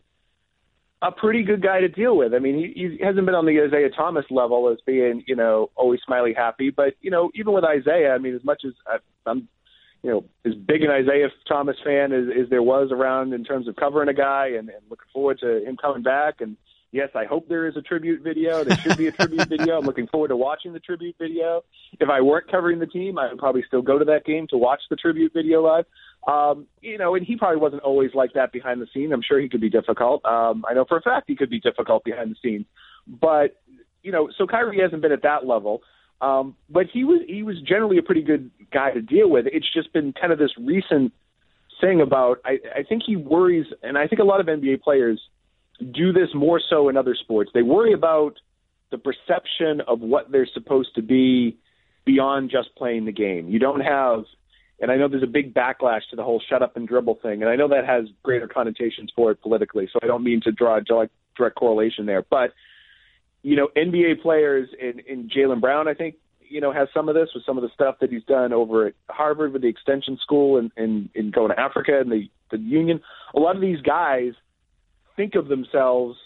a pretty good guy to deal with. I mean, he, he hasn't been on the Isaiah Thomas level as being, you know, always smiley happy. But you know, even with Isaiah, I mean, as much as I, I'm, you know, as big an Isaiah Thomas fan as, as there was around in terms of covering a guy and, and looking forward to him coming back and Yes, I hope there is a tribute video. There should be a tribute video. I'm looking forward to watching the tribute video. If I weren't covering the team, I would probably still go to that game to watch the tribute video live. Um, you know, and he probably wasn't always like that behind the scene. I'm sure he could be difficult. Um, I know for a fact he could be difficult behind the scenes. But you know, so Kyrie hasn't been at that level. Um, but he was he was generally a pretty good guy to deal with. It's just been kind of this recent thing about I, I think he worries, and I think a lot of NBA players do this more so in other sports. They worry about the perception of what they're supposed to be beyond just playing the game. You don't have, and I know there's a big backlash to the whole shut up and dribble thing, and I know that has greater connotations for it politically, so I don't mean to draw a direct correlation there. But, you know, NBA players in, Jaylen Brown, I think, you know, has some of this with some of the stuff that he's done over at Harvard with the extension school and, and, and going to Africa and the, the union. A lot of these guys – think of themselves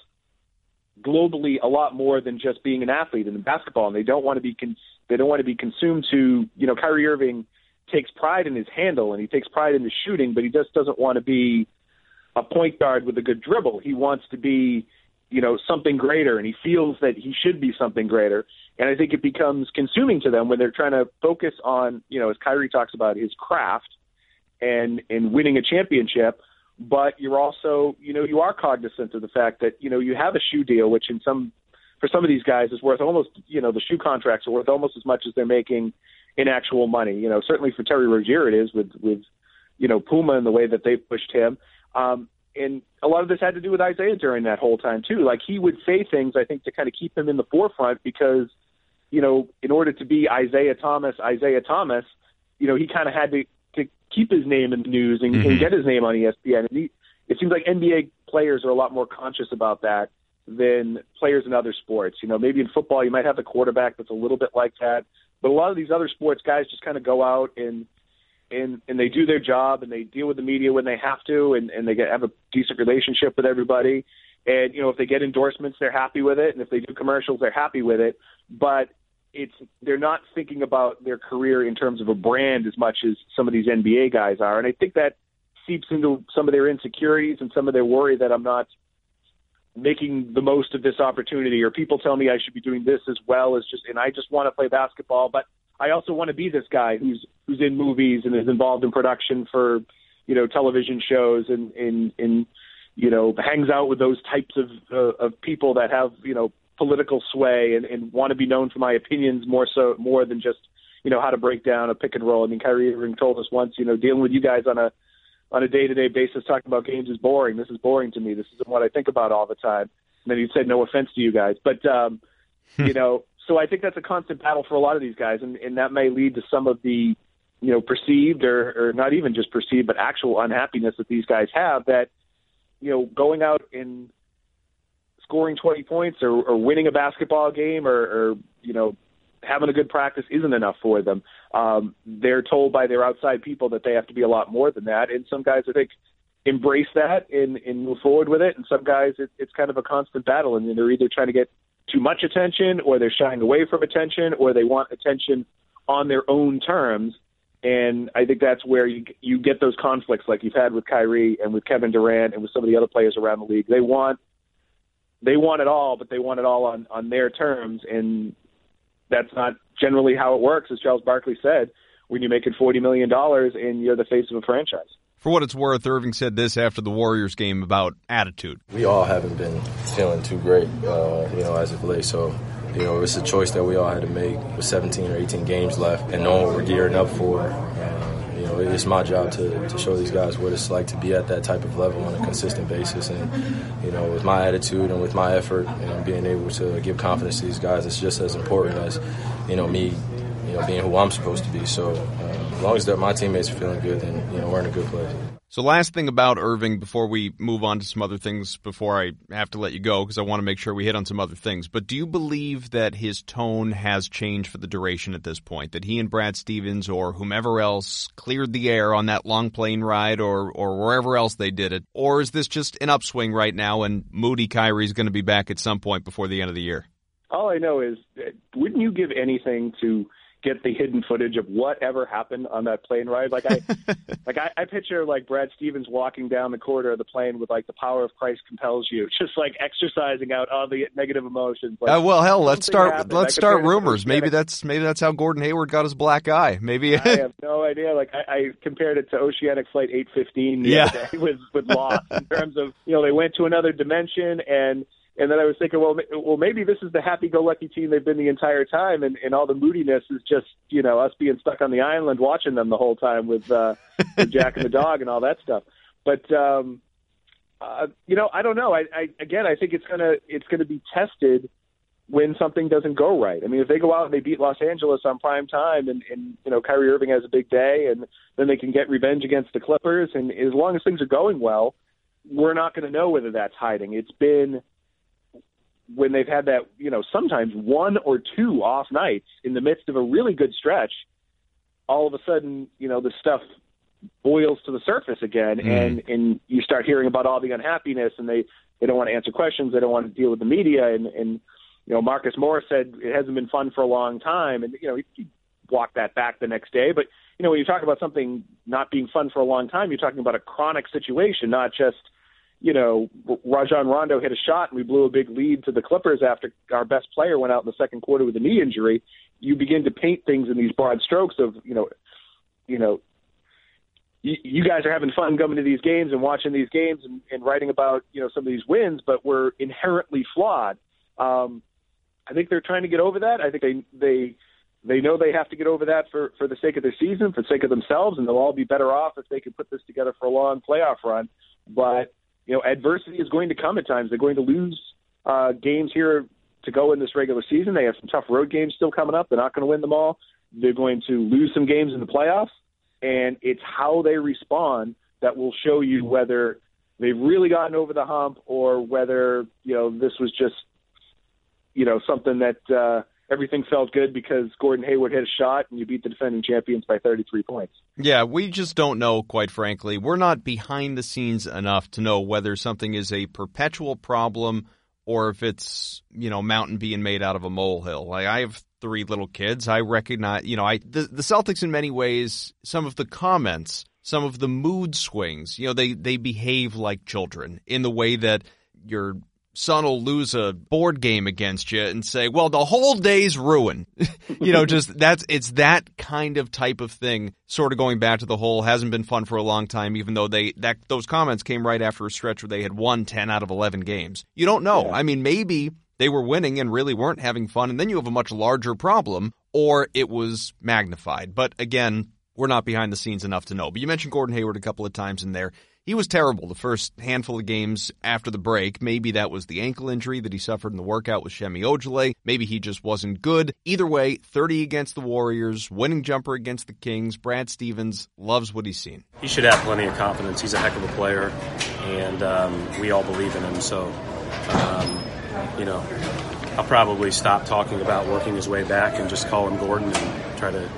globally a lot more than just being an athlete in basketball, and they don't want to be cons- they don't want to be consumed to you know Kyrie Irving takes pride in his handle and he takes pride in his shooting, but he just doesn't want to be a point guard with a good dribble. He wants to be you know something greater, and he feels that he should be something greater. And I think it becomes consuming to them when they're trying to focus on you know as Kyrie talks about his craft and and winning a championship but you're also, you know, you are cognizant of the fact that, you know, you have a shoe deal, which in some, for some of these guys is worth almost, you know, the shoe contracts are worth almost as much as they're making in actual money. You know, certainly for Terry Rozier it is with, with, you know, Puma and the way that they've pushed him. Um, and a lot of this had to do with Isaiah during that whole time too. Like he would say things, I think, to kind of keep him in the forefront because, you know, in order to be Isaiah Thomas, Isaiah Thomas, you know, he kind of had to keep his name in the news and, mm-hmm. and get his name on ESPN. And he, it seems like NBA players are a lot more conscious about that than players in other sports. You know, maybe in football you might have the quarterback that's a little bit like that, but a lot of these other sports guys just kind of go out and and and they do their job and they deal with the media when they have to and and they get have a decent relationship with everybody. And you know, if they get endorsements, they're happy with it, and if they do commercials, they're happy with it. But it's they're not thinking about their career in terms of a brand as much as some of these NBA guys are, and I think that seeps into some of their insecurities and some of their worry that I'm not making the most of this opportunity, or people tell me I should be doing this as well as just, and I just want to play basketball, but I also want to be this guy who's who's in movies and is involved in production for, you know, television shows and and and you know hangs out with those types of uh, of people that have you know political sway and, and want to be known for my opinions more so more than just you know how to break down a pick and roll. I mean, Kyrie Irving told us once, you know, dealing with you guys on a on a day to day basis talking about games is boring. This is boring to me. This isn't what I think about all the time. And then he said, no offense to you guys, but um, hmm. you know, so I think that's a constant battle for a lot of these guys, and, and that may lead to some of the you know perceived or, or not even just perceived, but actual unhappiness that these guys have. That you know, going out and scoring 20 points or, or winning a basketball game or, or you know having a good practice isn't enough for them. Um, they're told by their outside people that they have to be a lot more than that, and some guys I think embrace that and, and move forward with it, and some guys it, it's kind of a constant battle, and they're either trying to get too much attention, or they're shying away from attention, or they want attention on their own terms. And I think that's where you you get those conflicts, like you've had with Kyrie and with Kevin Durant and with some of the other players around the league. They want they want it all, but they want it all on on their terms, and that's not generally how it works. As Charles Barkley said, when you're making forty million dollars and you're the face of a franchise. For what it's worth, Irving said this after the Warriors game about attitude. We all haven't been feeling too great, uh, you know, as of late. So, you know, it's a choice that we all had to make with 17 or 18 games left and knowing what we're gearing up for. Uh, you know, it's my job to, to show these guys what it's like to be at that type of level on a consistent basis. And, you know, with my attitude and with my effort and being able to give confidence to these guys, it's just as important as, you know, me you know, being who I'm supposed to be. So uh, as long as my teammates are feeling good, then you know we're in a good place. So last thing about Irving before we move on to some other things before I have to let you go because I want to make sure we hit on some other things. But do you believe that his tone has changed for the duration at this point? That he and Brad Stevens or whomever else cleared the air on that long plane ride or or wherever else they did it? Or is this just an upswing right now and Moody Kyrie is going to be back at some point before the end of the year? All I know is, eh, wouldn't you give anything to – get the hidden footage of whatever happened on that plane ride. Like I, like I, I picture like Brad Stevens walking down the corridor of the plane with like the power of Christ compels you, just like exercising out all the negative emotions. Like, uh, well, hell, let's start. Happened. Let's start rumors. Maybe that's maybe that's how Gordon Hayward got his black eye. Maybe I have no idea. Like I, I compared it to Oceanic Flight 815 the yeah. other day with with Lost in terms of you know they went to another dimension and and then I was thinking, well, well, maybe this is the happy-go-lucky team they've been the entire time, and, and all the moodiness is just you know us being stuck on the island watching them the whole time with, uh, with Jack and the dog and all that stuff. But um, uh, you know, I don't know. I, I again, I think it's gonna it's gonna be tested when something doesn't go right. I mean, if they go out and they beat Los Angeles on prime time, and, and you know Kyrie Irving has a big day, and then they can get revenge against the Clippers, and as long as things are going well, we're not going to know whether that's hiding. It's been when they've had that, you know, sometimes one or two off nights in the midst of a really good stretch, all of a sudden, you know, the stuff boils to the surface again, mm. and and you start hearing about all the unhappiness, and they they don't want to answer questions, they don't want to deal with the media, and and you know, Marcus Morris said it hasn't been fun for a long time, and you know, he, he walked that back the next day, but you know, when you talk about something not being fun for a long time, you're talking about a chronic situation, not just you know, Rajon Rondo hit a shot and we blew a big lead to the Clippers after our best player went out in the second quarter with a knee injury, you begin to paint things in these broad strokes of, you know, you know, you, guys are having fun coming to these games and watching these games and, and writing about, you know, some of these wins, but we're inherently flawed. Um, I think they're trying to get over that. I think they they they know they have to get over that for for the sake of their season, for the sake of themselves, and they'll all be better off if they can put this together for a long playoff run. But you know, adversity is going to come at times. They're going to lose uh, games here to go in this regular season. They have some tough road games still coming up. They're not going to win them all. They're going to lose some games in the playoffs, and it's how they respond that will show you whether they've really gotten over the hump or whether you know this was just you know something that uh, everything felt good because Gordon Hayward hit a shot and you beat the defending champions by 33 points. Yeah, we just don't know, quite frankly. We're not behind the scenes enough to know whether something is a perpetual problem or if it's, you know, mountain being made out of a molehill. Like I have three little kids. I recognize, you know, I the, the Celtics in many ways, some of the comments, some of the mood swings, you know, they they behave like children in the way that your son will lose a board game against you and say, well, the whole day's ruined. you know, just that's, it's that kind of type of thing, sort of going back to the whole hasn't been fun for a long time, even though they, that, those comments came right after a stretch where they had won 10 out of 11 games. You don't know. Yeah. I mean, maybe they were winning and really weren't having fun, and then you have a much larger problem, or it was magnified. But again, we're not behind the scenes enough to know. But you mentioned Gordon Hayward a couple of times in there. He was terrible the first handful of games after the break. Maybe that was the ankle injury that he suffered in the workout with Semi Ojeleye. Maybe he just wasn't good. Either way, 30 against the Warriors, winning jumper against the Kings. Brad Stevens loves what he's seen. He should have plenty of confidence. He's a heck of a player, and um, we all believe in him. So, um, you know, I'll probably stop talking about working his way back and just call him Gordon and try to,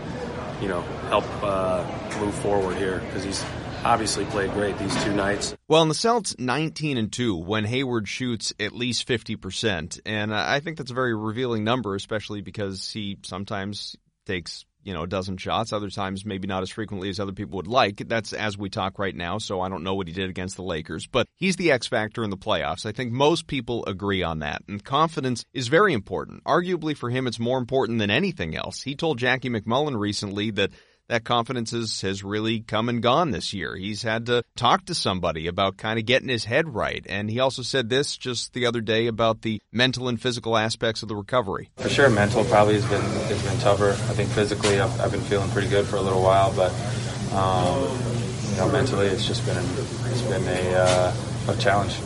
you know, help uh, move forward here because he's obviously played great these two nights. Well, in the Celts 19 and 2 when Hayward shoots at least 50%. And I think that's a very revealing number, especially because he sometimes takes you know, a dozen shots. Other times, maybe not as frequently as other people would like. That's as we talk right now, so I don't know what he did against the Lakers, but he's the X factor in the playoffs. I think most people agree on that. And confidence is very important. Arguably for him, it's more important than anything else. He told Jackie MacMullan recently that that confidence has, has really come and gone this year. He's had to talk to somebody about kind of getting his head right. And he also said this just the other day about the mental and physical aspects of the recovery. For sure, mental probably has been has been tougher. I think physically I've, I've been feeling pretty good for a little while, but um, you know, mentally it's just been it's been a, uh, a challenge.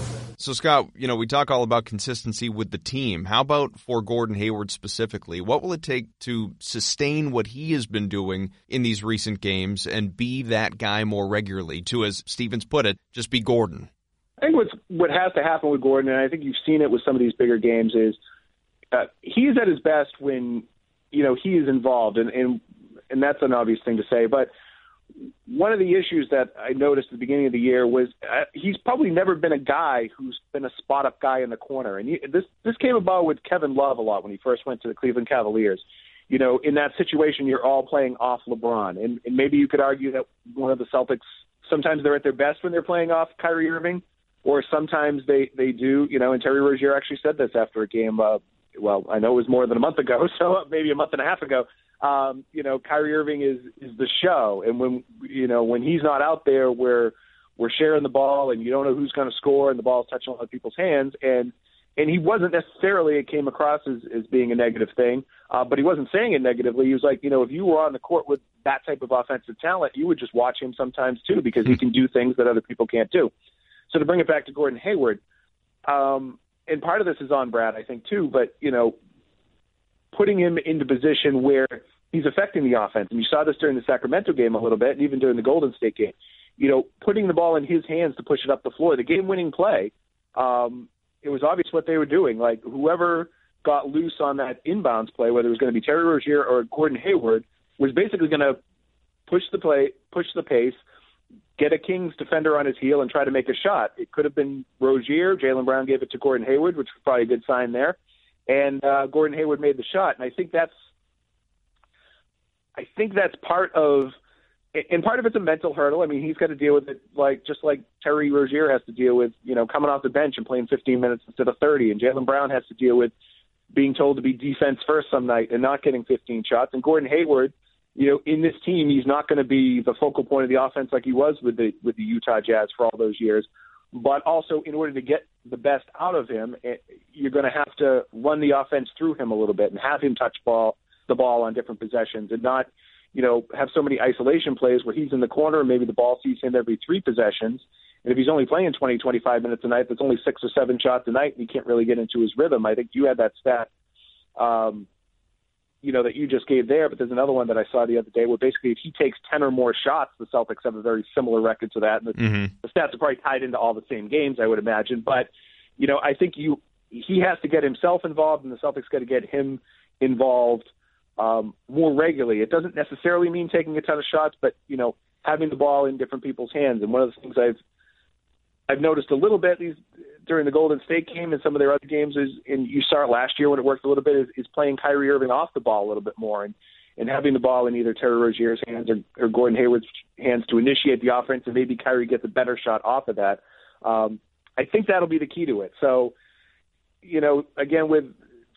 So, Scott, you know, we talk all about consistency with the team. How about for Gordon Hayward specifically? What will it take to sustain what he has been doing in these recent games and be that guy more regularly? To, as Stevens put it, just be Gordon. I think what's, what has to happen with Gordon, and I think you've seen it with some of these bigger games, is uh, he's at his best when you know he is involved, and and and that's an obvious thing to say, but one of the issues that I noticed at the beginning of the year was uh, he's probably never been a guy who's been a spot up guy in the corner, and he, this this came about with Kevin Love a lot when he first went to the Cleveland Cavaliers. You know, in that situation, you're all playing off LeBron, and, and maybe you could argue that one of the Celtics sometimes they're at their best when they're playing off Kyrie Irving, or sometimes they they do. You know, and Terry Rozier actually said this after a game. Uh, well, I know it was more than a month ago, so maybe a month and a half ago um, you know, Kyrie Irving is is the show, and when you know when he's not out there, we're we're sharing the ball, and you don't know who's going to score, and the ball's touching other people's hands, and and he wasn't necessarily it came across as as being a negative thing, uh, but he wasn't saying it negatively. He was like, you know, if you were on the court with that type of offensive talent, you would just watch him sometimes too, because he can do things that other people can't do. So to bring it back to Gordon Hayward, um, and part of this is on Brad, I think too, but you know, putting him into position where he's affecting the offense. And you saw this during the Sacramento game a little bit, and even during the Golden State game. You know, putting the ball in his hands to push it up the floor, the game-winning play. Um, it was obvious what they were doing. Like whoever got loose on that inbounds play, whether it was going to be Terry Rozier or Gordon Hayward, was basically going to push the play, push the pace, get a Kings defender on his heel, and try to make a shot. It could have been Rozier. Jaylen Brown gave it to Gordon Hayward, which was probably a good sign there and uh, Gordon Hayward made the shot. And I think that's, I think that's part of, and part of it's a mental hurdle. I mean, he's got to deal with it like just like Terry Rozier has to deal with, you know, coming off the bench and playing 15 minutes instead of 30, and Jaylen Brown has to deal with being told to be defense first some night and not getting 15 shots. And Gordon Hayward, you know, in this team, he's not going to be the focal point of the offense like he was with the with the Utah Jazz for all those years. But also, in order to get the best out of him, eh, you're going to have to run the offense through him a little bit and have him touch ball the ball on different possessions, and not, you know, have so many isolation plays where he's in the corner and maybe the ball sees him every three possessions. And if he's only playing 20, 25 minutes a night, that's only six or seven shots a night, and he can't really get into his rhythm. I think you had that stat. Um, you know, that you just gave there, but there's another one that I saw the other day where basically if he takes 10 or more shots, the Celtics have a very similar record to that. And the, mm-hmm. the stats are probably tied into all the same games, I would imagine. But, you know, I think you he has to get himself involved and the Celtics got to get him involved um, more regularly. It doesn't necessarily mean taking a ton of shots, but, you know, having the ball in different people's hands. And one of the things I've I've noticed a little bit these during the Golden State game and some of their other games is, and you saw it last year when it worked a little bit, is, is playing Kyrie Irving off the ball a little bit more and and having the ball in either Terry Rozier's hands or, or Gordon Hayward's hands to initiate the offense, and maybe Kyrie gets a better shot off of that. Um, I think that'll be the key to it. So, you know, again with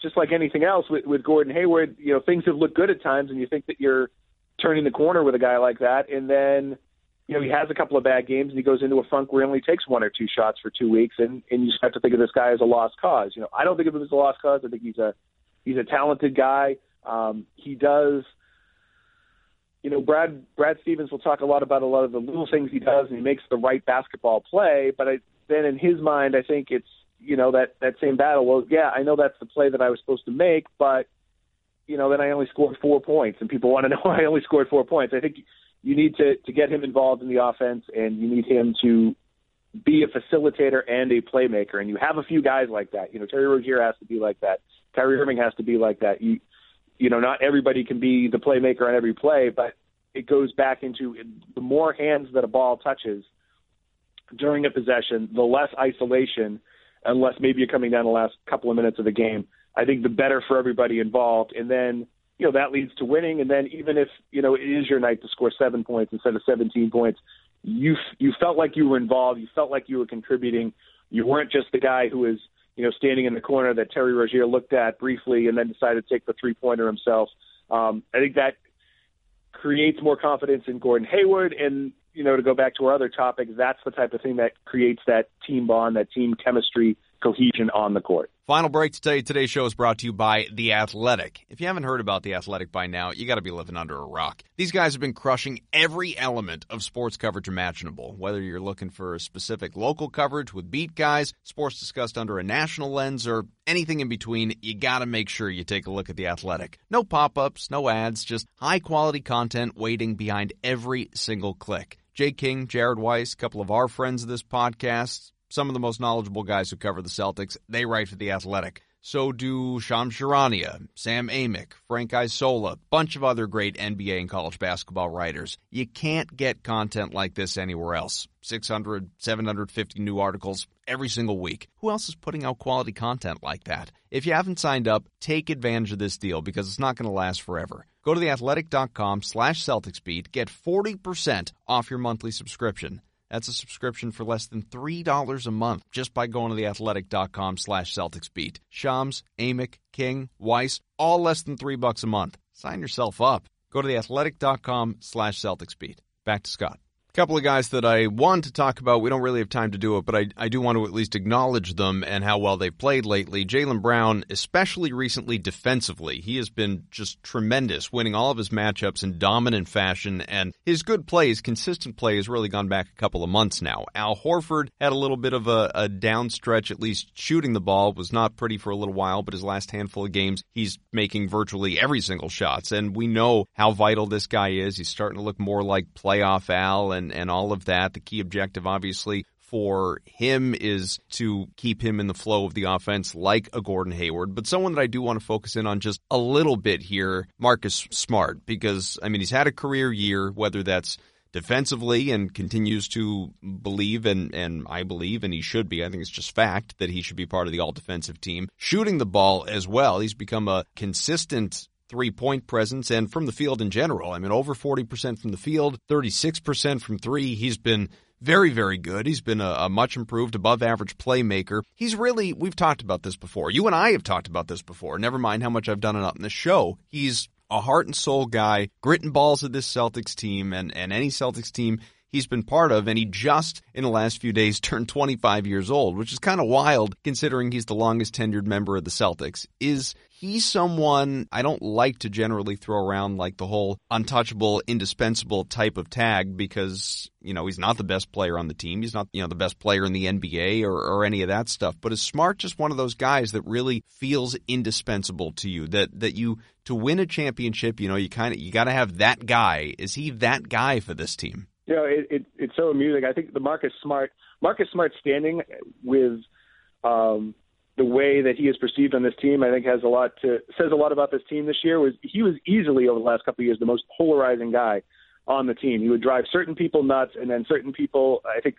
just like anything else with, with Gordon Hayward, you know, things have looked good at times, and you think that you're turning the corner with a guy like that, and then you know he has a couple of bad games, and he goes into a funk where he only takes one or two shots for two weeks, and and you start to think of this guy as a lost cause. You know, I don't think of him as a lost cause. I think he's a he's a talented guy. Um, he does. You know, Brad Brad Stevens will talk a lot about a lot of the little things he does, and he makes the right basketball play. But I, then in his mind, I think it's you know that that same battle. Well, yeah, I know that's the play that I was supposed to make, but you know, then I only scored four points, and people want to know why I only scored four points. I think you need to to get him involved in the offense, and you need him to be a facilitator and a playmaker. And you have a few guys like that. You know, Terry Rozier has to be like that. Kyrie Irving has to be like that. You you know, not everybody can be the playmaker on every play, but it goes back into the more hands that a ball touches during a possession, the less isolation, unless maybe you're coming down the last couple of minutes of the game I think the better for everybody involved. And then, you know, that leads to winning. And then even if, you know, it is your night to score seven points instead of 17 points, you you felt like you were involved. You felt like you were contributing. You weren't just the guy who was, you know, standing in the corner that Terry Rozier looked at briefly and then decided to take the three pointer himself. Um, I think that creates more confidence in Gordon Hayward. And, you know, to go back to our other topic, that's the type of thing that creates that team bond, that team chemistry cohesion on the court. Final break today. Today's show is brought to you by The Athletic. If you haven't heard about The Athletic by now, you got to be living under a rock. These guys have been crushing every element of sports coverage imaginable. Whether you're looking for specific local coverage with beat guys, sports discussed under a national lens, or anything in between, you got to make sure you take a look at The Athletic. No pop ups, no ads, just high quality content waiting behind every single click. Jay King, Jared Weiss, a couple of our friends of this podcast, some of the most knowledgeable guys who cover the Celtics, they write for The Athletic. So do Shams Charania, Sam Amick, Frank Isola, bunch of other great NBA and college basketball writers. You can't get content like this anywhere else. 600, 750 new articles every single week. Who else is putting out quality content like that? If you haven't signed up, take advantage of this deal because it's not going to last forever. Go to theathletic.com slash CelticsBeat, get 40% off your monthly subscription. That's a subscription for less than $3 a month just by going to theathletic.com slash CelticsBeat. Shams, Amick, King, Weiss, all less than 3 bucks a month. Sign yourself up. Go to theathletic.com slash CelticsBeat. Back to Scott couple of guys that I want to talk about. We don't really have time to do it, but I, I do want to at least acknowledge them and how well they've played lately. Jaylen Brown, especially recently defensively, he has been just tremendous, winning all of his matchups in dominant fashion, and his good play, his consistent play, has really gone back a couple of months now. Al Horford had a little bit of a, a down stretch, at least shooting the ball, was not pretty for a little while, but his last handful of games, he's making virtually every single shots, and we know how vital this guy is. He's starting to look more like playoff Al, and and, and all of that. The key objective, obviously, for him is to keep him in the flow of the offense like a Gordon Hayward. But someone that I do want to focus in on just a little bit here, Marcus Smart, because, I mean, he's had a career year, whether that's defensively and continues to believe and and I believe and he should be I think it's just fact that he should be part of the all defensive team shooting the ball as well he's become a consistent three point presence and from the field in general. I mean, over 40% from the field, 36% from three. He's been very, very good. He's been a, a, much improved, above average playmaker. He's really, we've talked about this before. You and I have talked about this before. Never mind how much I've done it up in the show. He's a heart and soul guy, grit and balls of this Celtics team and, and any Celtics team he's been part of, and he just in the last few days turned 25 years old, which is kind of wild considering he's the longest tenured member of the Celtics. Is he's someone I don't like to generally throw around like the whole untouchable, indispensable type of tag because, you know, he's not the best player on the team. He's not, you know, the best player in the NBA or, or any of that stuff. But is Smart just one of those guys that really feels indispensable to you? That that you to win a championship, you know, you kind of you got to have that guy. Is he that guy for this team? You know, it, it, it's so amusing. I think the Marcus Smart, Marcus Smart standing with um, the way that he is perceived on this team, I think has a lot to says a lot about this team this year. Was he was easily over the last couple of years the most polarizing guy on the team. He would drive certain people nuts, and then certain people. I think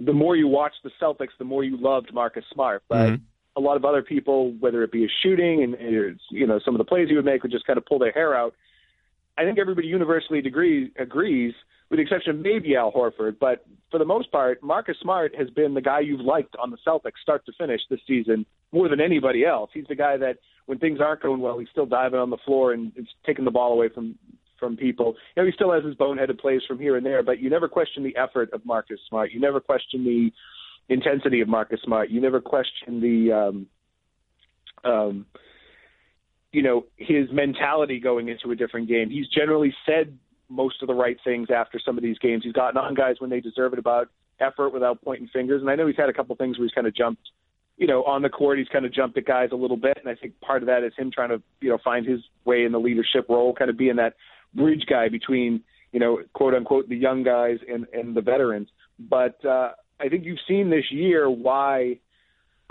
the more you watch the Celtics, the more you loved Marcus Smart. But mm-hmm. a lot of other people, whether it be his shooting and you know some of the plays he would make, would just kind of pull their hair out. I think everybody universally agrees agrees with the exception of maybe Al Horford. But for the most part, Marcus Smart has been the guy you've liked on the Celtics start to finish this season more than anybody else. He's the guy that when things aren't going well, he's still diving on the floor and, and taking the ball away from from people. You know, he still has his boneheaded plays from here and there, but you never question the effort of Marcus Smart. You never question the intensity of Marcus Smart. You never question the um, um, you know his mentality going into a different game. He's generally said most of the right things after some of these games. He's gotten on guys when they deserve it about effort without pointing fingers. And I know he's had a couple things where he's kind of jumped, you know, on the court. He's kind of jumped at guys a little bit, and I think part of that is him trying to, you know, find his way in the leadership role, kind of being that bridge guy between, you know, quote unquote, the young guys and and the veterans. But uh, I think you've seen this year why.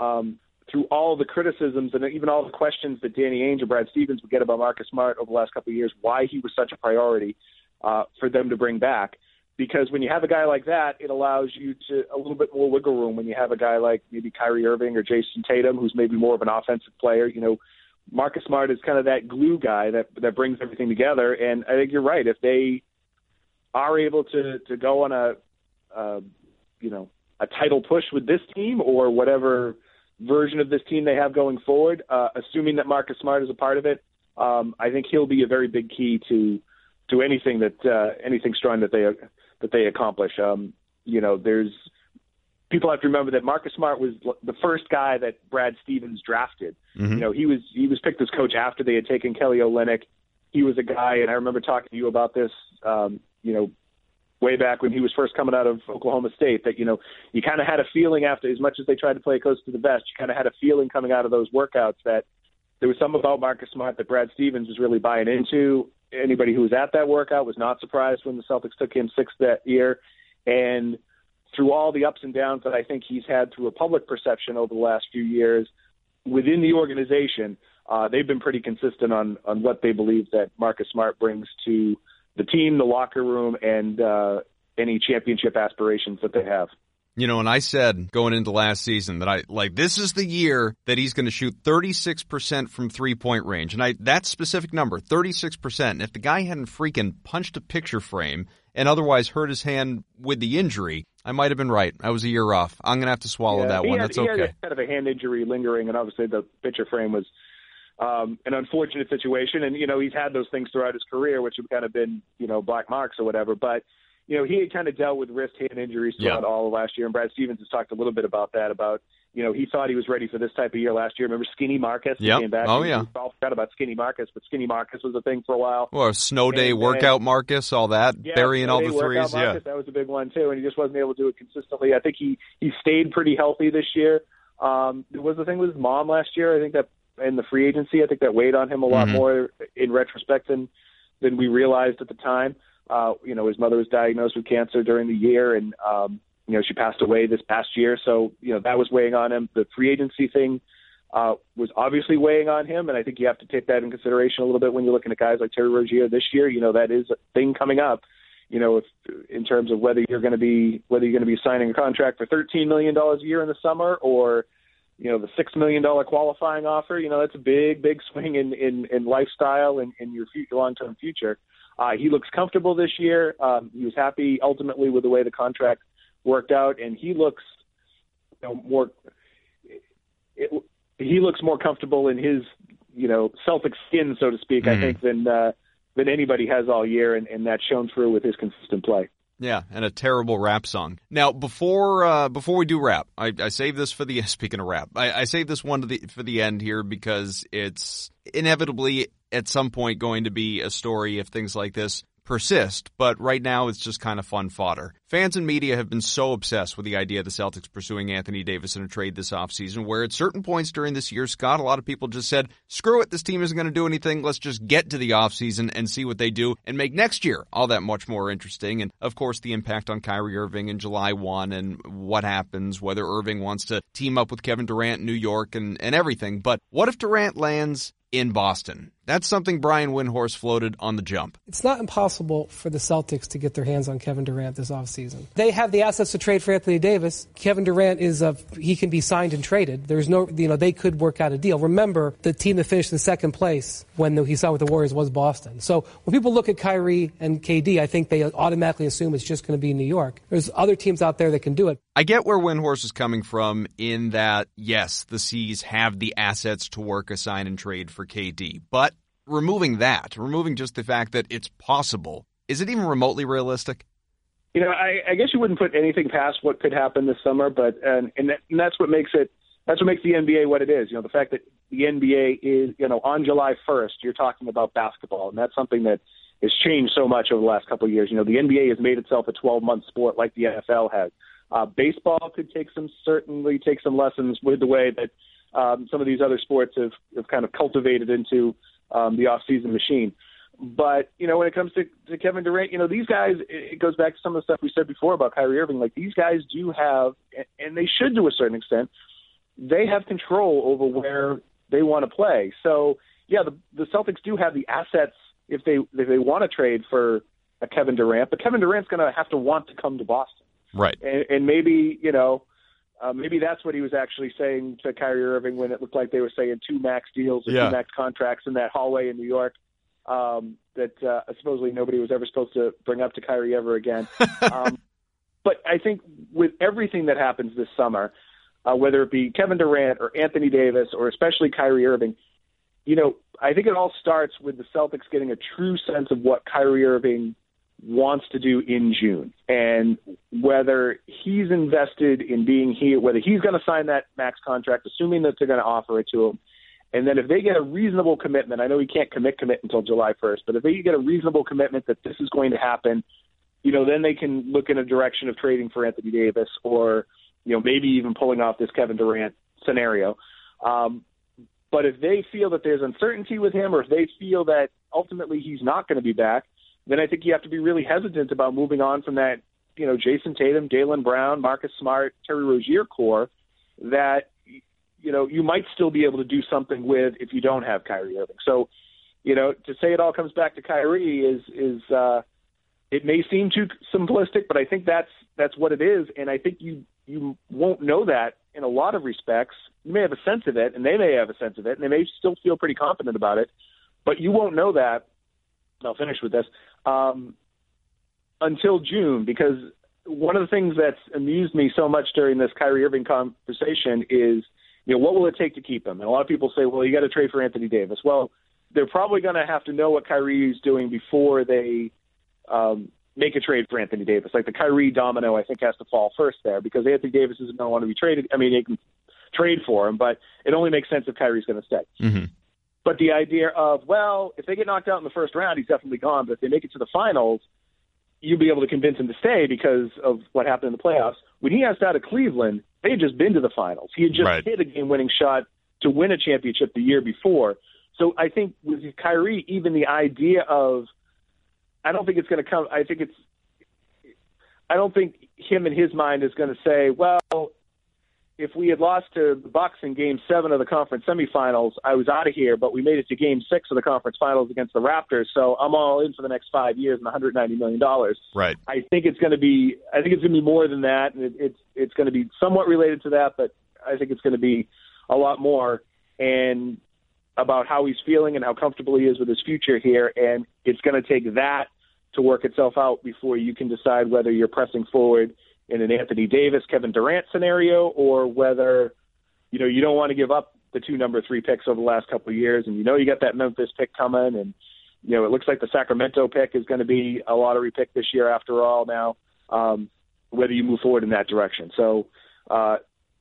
Um, through all the criticisms and even all the questions that Danny Ainge and Brad Stevens would get about Marcus Smart over the last couple of years, why he was such a priority uh, for them to bring back. Because when you have a guy like that, it allows you to a little bit more wiggle room. When you have a guy like maybe Kyrie Irving or Jayson Tatum, who's maybe more of an offensive player, you know, Marcus Smart is kind of that glue guy that that brings everything together. And I think you're right. If they are able to to go on a, uh, you know, a title push with this team or whatever version of this team they have going forward, uh, assuming that Marcus Smart is a part of it, um, I think he'll be a very big key to to anything that uh, anything strong that they that they accomplish. Um, you know, there's people have to remember that Marcus Smart was the first guy that Brad Stevens drafted. Mm-hmm. You know, he was he was picked as coach after they had taken Kelly Olynyk. He was a guy, and I remember talking to you about this. Um, you know, way back when he was first coming out of Oklahoma State, that you know you kind of had a feeling after, as much as they tried to play close to the vest, you kind of had a feeling coming out of those workouts that there was something about Marcus Smart that Brad Stevens was really buying into anybody who was at that workout was not surprised when the Celtics took him sixth that year. And through all the ups and downs that I think he's had through a public perception over the last few years within the organization, uh, they've been pretty consistent on on what they believe that Marcus Smart brings to the team, the locker room, and uh, any championship aspirations that they have. You know, and I said going into last season that I like this is the year that he's going to shoot 36% from three point range. And I that specific number, 36%. And if the guy hadn't freaking punched a picture frame and otherwise hurt his hand with the injury, I might have been right. I was a year off. I'm going to have to swallow yeah, that one. Had, That's okay. Had kind of a hand injury lingering, and obviously the picture frame was um, an unfortunate situation. And you know he's had those things throughout his career, which have kind of been you know black marks or whatever. But you know, he had kind of dealt with wrist hand injuries throughout yeah. all of last year, and Brad Stevens has talked a little bit about that. About you know, he thought he was ready for this type of year last year. Remember Skinny Marcus? Yeah. Came back. Oh yeah. We all forgot about Skinny Marcus, but Skinny Marcus was a thing for a while. Well, snow day and, workout and, Marcus, all that, yeah, burying all the threes. Marcus, yeah, that was a big one too, and he just wasn't able to do it consistently. I think he he stayed pretty healthy this year. Um, was the thing with his mom last year. I think that in the free agency, I think that weighed on him a lot mm-hmm. more in retrospect than than we realized at the time. Uh, you know, his mother was diagnosed with cancer during the year, and um, you know she passed away this past year. So you know that was weighing on him. The free agency thing uh, was obviously weighing on him, and I think you have to take that in consideration a little bit when you're looking at guys like Terry Rozier this year. You know that is a thing coming up. You know, if in terms of whether you're going to be whether you're going to be signing a contract for 13 million dollars a year in the summer or you know the six million dollar qualifying offer. You know that's a big, big swing in in, in lifestyle and in your long term future. Uh, he looks comfortable this year. Um, he was happy ultimately with the way the contract worked out, and he looks you know, more. It, he looks more comfortable in his you know Celtic skin, so to speak. Mm-hmm. I think than uh, than anybody has all year, and, and that's shown through with his consistent play. Yeah, and a terrible rap song. Now, before uh, before we do rap, I, I save this for the speaking of rap. I, I save this one to the for the end here because it's inevitably at some point going to be a story if things like this persist, but right now it's just kind of fun fodder. Fans and media have been so obsessed with the idea of the Celtics pursuing Anthony Davis in a trade this offseason, where at certain points during this year, Scott, a lot of people just said, screw it, this team isn't going to do anything. Let's just get to the offseason and see what they do and make next year all that much more interesting. And of course, the impact on Kyrie Irving in July 1 and what happens, whether Irving wants to team up with Kevin Durant in New York and, and everything. But what if Durant lands in Boston. That's something Brian Windhorst floated on the jump. It's not impossible for the Celtics to get their hands on Kevin Durant this offseason. They have the assets to trade for Anthony Davis. Kevin Durant is a, he can be signed and traded. There's no, you know, they could work out a deal. Remember, the team that finished in second place when he signed with the Warriors was Boston. So when people look at Kyrie and KD, I think they automatically assume it's just going to be New York. There's other teams out there that can do it. I get where Windhorst is coming from in that, yes, the C's have the assets to work a sign and trade for KD, but removing that, removing just the fact that it's possible, is it even remotely realistic? You know, I, I guess you wouldn't put anything past what could happen this summer, but and and, that, and that's what makes it that's what makes the NBA what it is. You know, the fact that the NBA is you know on July 1st, you're talking about basketball, and that's something that has changed so much over the last couple of years. You know, the NBA has made itself a 12 month sport like the NFL has. Uh, baseball could take some certainly take some lessons with the way that um, some of these other sports have, have kind of cultivated into um, the off-season machine. But you know, when it comes to, to Kevin Durant, you know these guys. It goes back to some of the stuff we said before about Kyrie Irving. Like these guys do have, and they should to a certain extent, they have control over where they want to play. So yeah, the the Celtics do have the assets if they if they want to trade for a Kevin Durant, but Kevin Durant's going to have to want to come to Boston, right? And, and maybe you know uh, maybe that's what he was actually saying to Kyrie Irving when it looked like they were saying two max deals or yeah. two max contracts in that hallway in New York um, that uh, supposedly nobody was ever supposed to bring up to Kyrie ever again. um, but I think with everything that happens this summer, uh, whether it be Kevin Durant or Anthony Davis or especially Kyrie Irving, you know, I think it all starts with the Celtics getting a true sense of what Kyrie Irving wants to do in June and whether he's invested in being here, whether he's going to sign that max contract, assuming that they're going to offer it to him. And then if they get a reasonable commitment, I know he can't commit commit until July 1st, but if they get a reasonable commitment that this is going to happen, you know, then they can look in a direction of trading for Anthony Davis or, you know, maybe even pulling off this Kevin Durant scenario. Um, but if they feel that there's uncertainty with him or if they feel that ultimately he's not going to be back – then I think you have to be really hesitant about moving on from that, you know, Jayson Tatum, Jaylen Brown, Marcus Smart, Terry Rozier core that, you know, you might still be able to do something with if you don't have Kyrie Irving. So, you know, to say it all comes back to Kyrie is is uh, it may seem too simplistic, but I think that's that's what it is, and I think you you won't know that in a lot of respects. You may have a sense of it, and they may have a sense of it, and they may still feel pretty confident about it, but you won't know that. I'll finish with this um, until June because one of the things that's amused me so much during this Kyrie Irving conversation is, you know, what will it take to keep him? And a lot of people say, well, you got to trade for Anthony Davis. Well, they're probably going to have to know what Kyrie is doing before they um, make a trade for Anthony Davis. Like the Kyrie domino, I think has to fall first there because Anthony Davis isn't going to want to be traded. I mean, they can trade for him, but it only makes sense if Kyrie's going to stay. Mm-hmm. But the idea of, well, if they get knocked out in the first round, he's definitely gone. But if they make it to the finals, you'll be able to convince him to stay because of what happened in the playoffs. When he asked out of Cleveland, they had just been to the finals. He had just right. hit a game winning shot to win a championship the year before. So I think with Kyrie, even the idea of, I don't think it's going to come. I think it's, I don't think him in his mind is going to say, well, if we had lost to the Bucks in Game Seven of the conference semifinals, I was out of here. But we made it to Game Six of the conference finals against the Raptors, so I'm all in for the next five years and 190 million dollars. Right. I think it's going to be. I think it's going to be more than that, and it, it's it's going to be somewhat related to that, but I think it's going to be a lot more and about how he's feeling and how comfortable he is with his future here, and it's going to take that to work itself out before you can decide whether you're pressing forward in an Anthony Davis, Kevin Durant scenario, or whether you know you don't want to give up the two number three picks over the last couple of years, and you know you got that Memphis pick coming, and you know it looks like the Sacramento pick is going to be a lottery pick this year after all. Now, um, whether you move forward in that direction, so uh,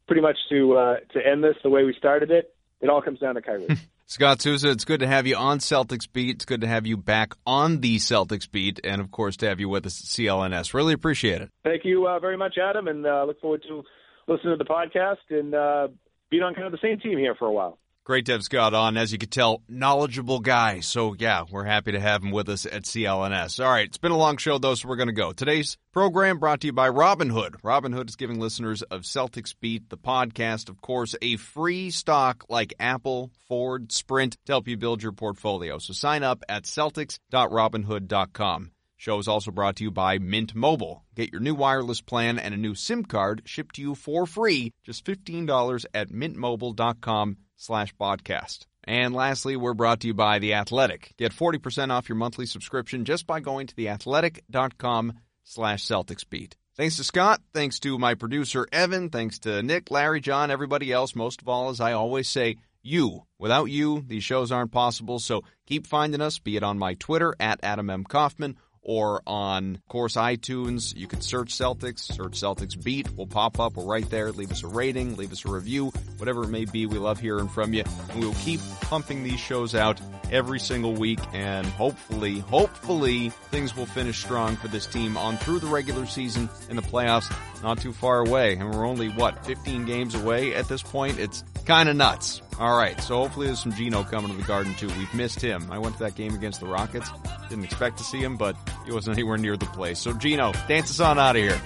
pretty much to uh, to end this the way we started it, it all comes down to Kyrie. Scott Souza, it's good to have you on Celtics Beat. It's good to have you back on the Celtics Beat, and of course to have you with us at CLNS. Really appreciate it. Thank you uh, very much, Adam, and uh, look forward to listening to the podcast and uh, being on kind of the same team here for a while. Great to have Scott on. As you could tell, knowledgeable guy. So, yeah, we're happy to have him with us at CLNS. All right, it's been a long show, though, so we're going to go. Today's program brought to you by Robinhood. Robinhood is giving listeners of Celtics Beat, the podcast, of course, a free stock like Apple, Ford, Sprint to help you build your portfolio. So sign up at Celtics.Robinhood.com. Show is also brought to you by Mint Mobile. Get your new wireless plan and a new SIM card shipped to you for free, just $15 at mintmobile.com slash podcast. And lastly, we're brought to you by The Athletic. Get 40% off your monthly subscription just by going to theathletic.com slash Celticsbeat. Thanks to Scott. Thanks to my producer, Evan. Thanks to Nick, Larry, John, everybody else. Most of all, as I always say, you. Without you, these shows aren't possible. So keep finding us, be it on my Twitter at Adam M. Kaufman or on, of course, iTunes. You can search Celtics, search Celtics Beat. We'll pop up. We're right there. Leave us a rating, leave us a review, whatever it may be. We love hearing from you. And we will keep pumping these shows out every single week. And hopefully, hopefully, things will finish strong for this team on through the regular season and the playoffs. Not too far away. And we're only, what, 15 games away at this point? It's kind of nuts. All right, so hopefully there's some Gino coming to the Garden too. We've missed him. I went to that game against the Rockets. Didn't expect to see him, but he wasn't anywhere near the place. So Gino, dance us on out of here.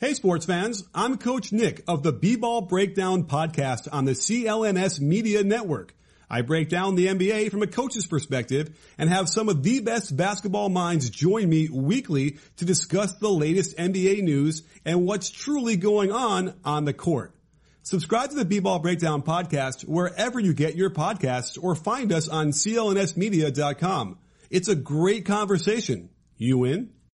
Hey sports fans, I'm Coach Nick of the B-Ball Breakdown podcast on the CLNS Media Network. I break down the NBA from a coach's perspective and have some of the best basketball minds join me weekly to discuss the latest NBA news and what's truly going on on the court. Subscribe to the B-Ball Breakdown podcast wherever you get your podcasts or find us on clnsmedia.com. It's a great conversation. You in?